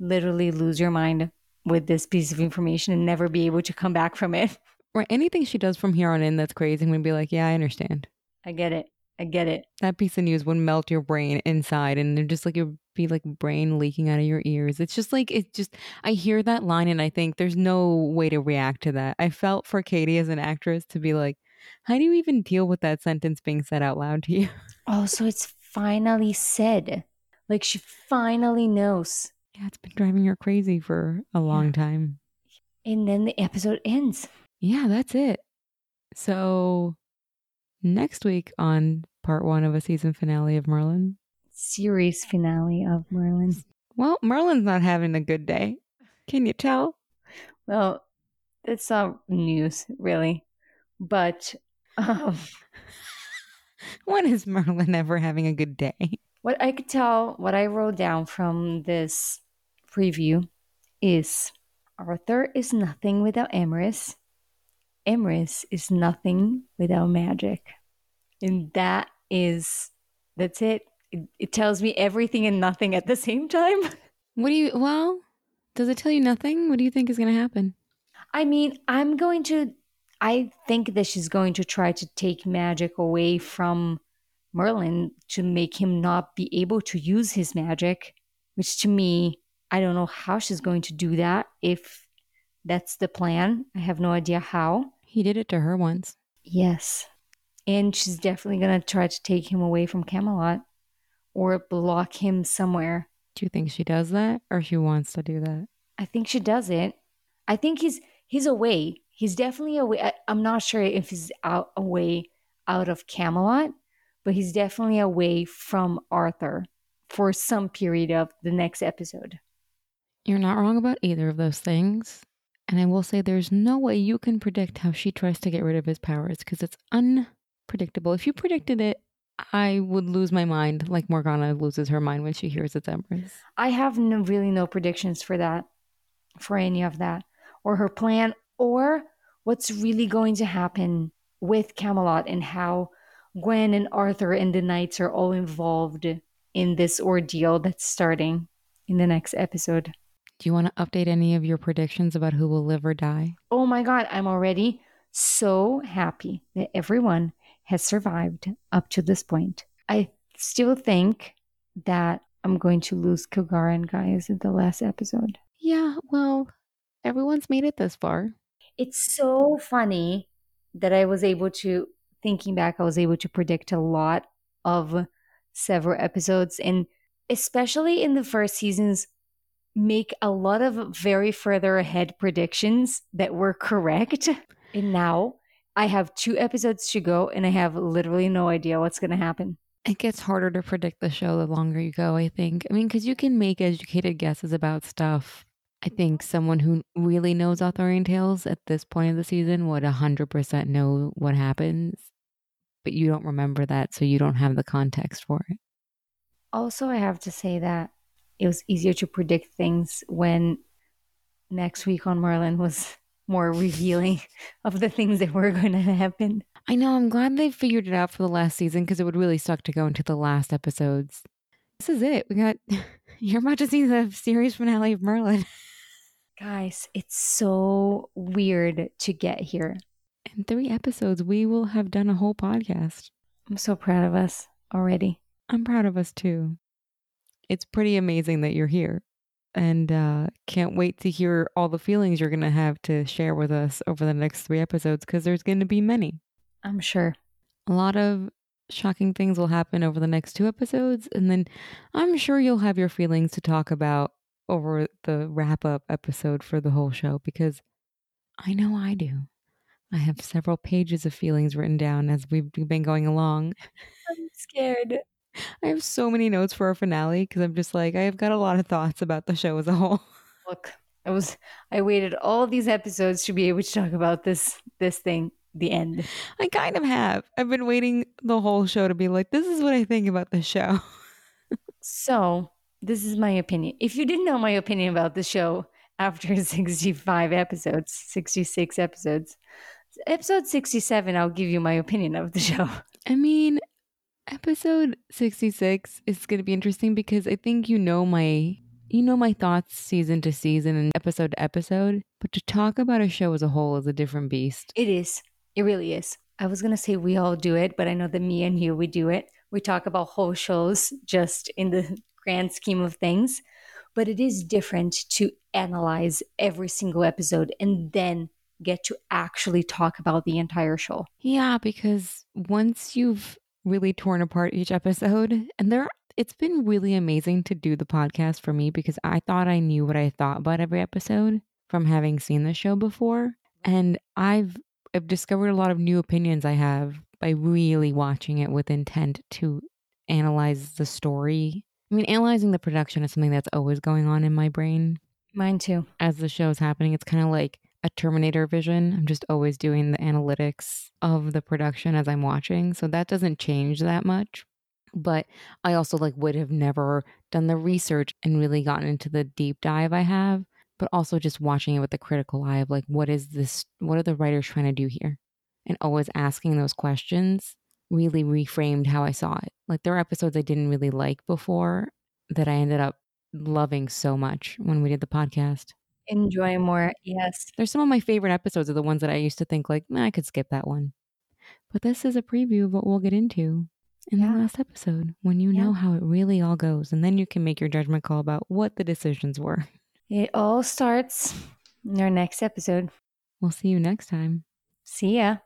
literally lose your mind with this piece of information and never be able to come back from it. Right. Anything she does from here on in that's crazy, I'm going to be like, yeah, I understand. I get it. I get it. That piece of news would melt your brain inside and then just like it would be like brain leaking out of your ears. It's just like, it just, I hear that line and I think there's no way to react to that. I felt for Katie as an actress to be like, how do you even deal with that sentence being said out loud to you? Oh, so it's finally said. Like she finally knows. Yeah, it's been driving her crazy for a long time. And then the episode ends. Yeah, that's it. So next week on part one of a season finale of Merlin. Series finale of Merlin. Well, Merlin's not having a good day. Can you tell? Well, it's not news, really. But um, When is Merlin ever having a good day? what I could tell, what I wrote down from this preview is Arthur is nothing without Emrys. Emrys is nothing without magic. And that is, that's it. It, it tells me everything and nothing at the same time. What do you, well, does it tell you nothing? What do you think is going to happen? I mean, I'm going to. I think that she's going to try to take magic away from Merlin to make him not be able to use his magic, which to me, I don't know how she's going to do that if that's the plan. I have no idea how. He did it to her once. Yes. And she's definitely going to try to take him away from Camelot or block him somewhere. Do you think she does that or she wants to do that? I think she does it. I think he's he's away. He's definitely away. I, I'm not sure if he's out away out of Camelot, but he's definitely away from Arthur for some period of the next episode. You're not wrong about either of those things. And I will say there's no way you can predict how she tries to get rid of his powers because it's unpredictable. If you predicted it, I would lose my mind like Morgana loses her mind when she hears it's Emrys. I have no, really no predictions for that, for any of that, or her plan, or what's really going to happen with Camelot and how Gwen and Arthur and the knights are all involved in this ordeal that's starting in the next episode. Do you want to update any of your predictions about who will live or die? Oh my God, I'm already so happy that everyone has survived up to this point. I still think that I'm going to lose Kilgharrah, guys, in the last episode. Yeah, well, everyone's made it this far. It's so funny that I was able to, thinking back, I was able to predict a lot of several episodes, and especially in the first seasons, make a lot of very further ahead predictions that were correct. And now I have two episodes to go, and I have literally no idea what's going to happen. It gets harder to predict the show the longer you go, I think. I mean, because you can make educated guesses about stuff. I think someone who really knows Arthurian tales at this point of the season would 100% know what happens, but you don't remember that, so you don't have the context for it. Also, I have to say that it was easier to predict things when next week on Merlin was more revealing of the things that were going to happen. I know. I'm glad they figured it out for the last season because it would really suck to go into the last episodes. This is it. We got. You're about to see the series finale of Merlin. Guys, it's so weird to get here. In three episodes, we will have done a whole podcast. I'm so proud of us already. I'm proud of us too. It's pretty amazing that you're here and uh, can't wait to hear all the feelings you're going to have to share with us over the next three episodes because there's going to be many. I'm sure. A lot of shocking things will happen over the next two episodes, and then I'm sure you'll have your feelings to talk about over the wrap up episode for the whole show because I know I do. I have several pages of feelings written down as we've been going along. I'm scared. I have so many notes for our finale because I'm just like, I've got a lot of thoughts about the show as a whole. Look, I was I waited all these episodes to be able to talk about this this thing, the end. I kind of have. I've been waiting the whole show to be like, this is what I think about the show. so, this is my opinion. If you didn't know my opinion about the show after 65 episodes, 66 episodes, episode 67, I'll give you my opinion of the show. I mean, episode 66 is going to be interesting because I think you know my you know my thoughts season to season and episode to episode, but to talk about a show as a whole is a different beast. It is. It really is. I was going to say we all do it, but I know that me and you we do it. We talk about whole shows just in the grand scheme of things, but it is different to analyze every single episode and then get to actually talk about the entire show. Yeah, because once you've really torn apart each episode. And there it's been really amazing to do the podcast for me because I thought I knew what I thought about every episode from having seen the show before. And I've I've discovered a lot of new opinions I have by really watching it with intent to analyze the story. I mean, analyzing the production is something that's always going on in my brain. Mine too. As the show's happening, it's kind of like a Terminator vision. I'm just always doing the analytics of the production as I'm watching. So that doesn't change that much. But I also like would have never done the research and really gotten into the deep dive I have, but also just watching it with a critical eye of like what is this what are the writers trying to do here? And always asking those questions really reframed how I saw it. Like there were episodes I didn't really like before that I ended up loving so much when we did the podcast enjoy more. Yes. There's some of my favorite episodes are the ones that I used to think like, nah, I could skip that one. But this is a preview of what we'll get into in Yeah. the last episode when you Yeah. know how it really all goes. And then you can make your judgment call about what the decisions were. It all starts in our next episode. We'll see you next time. See ya.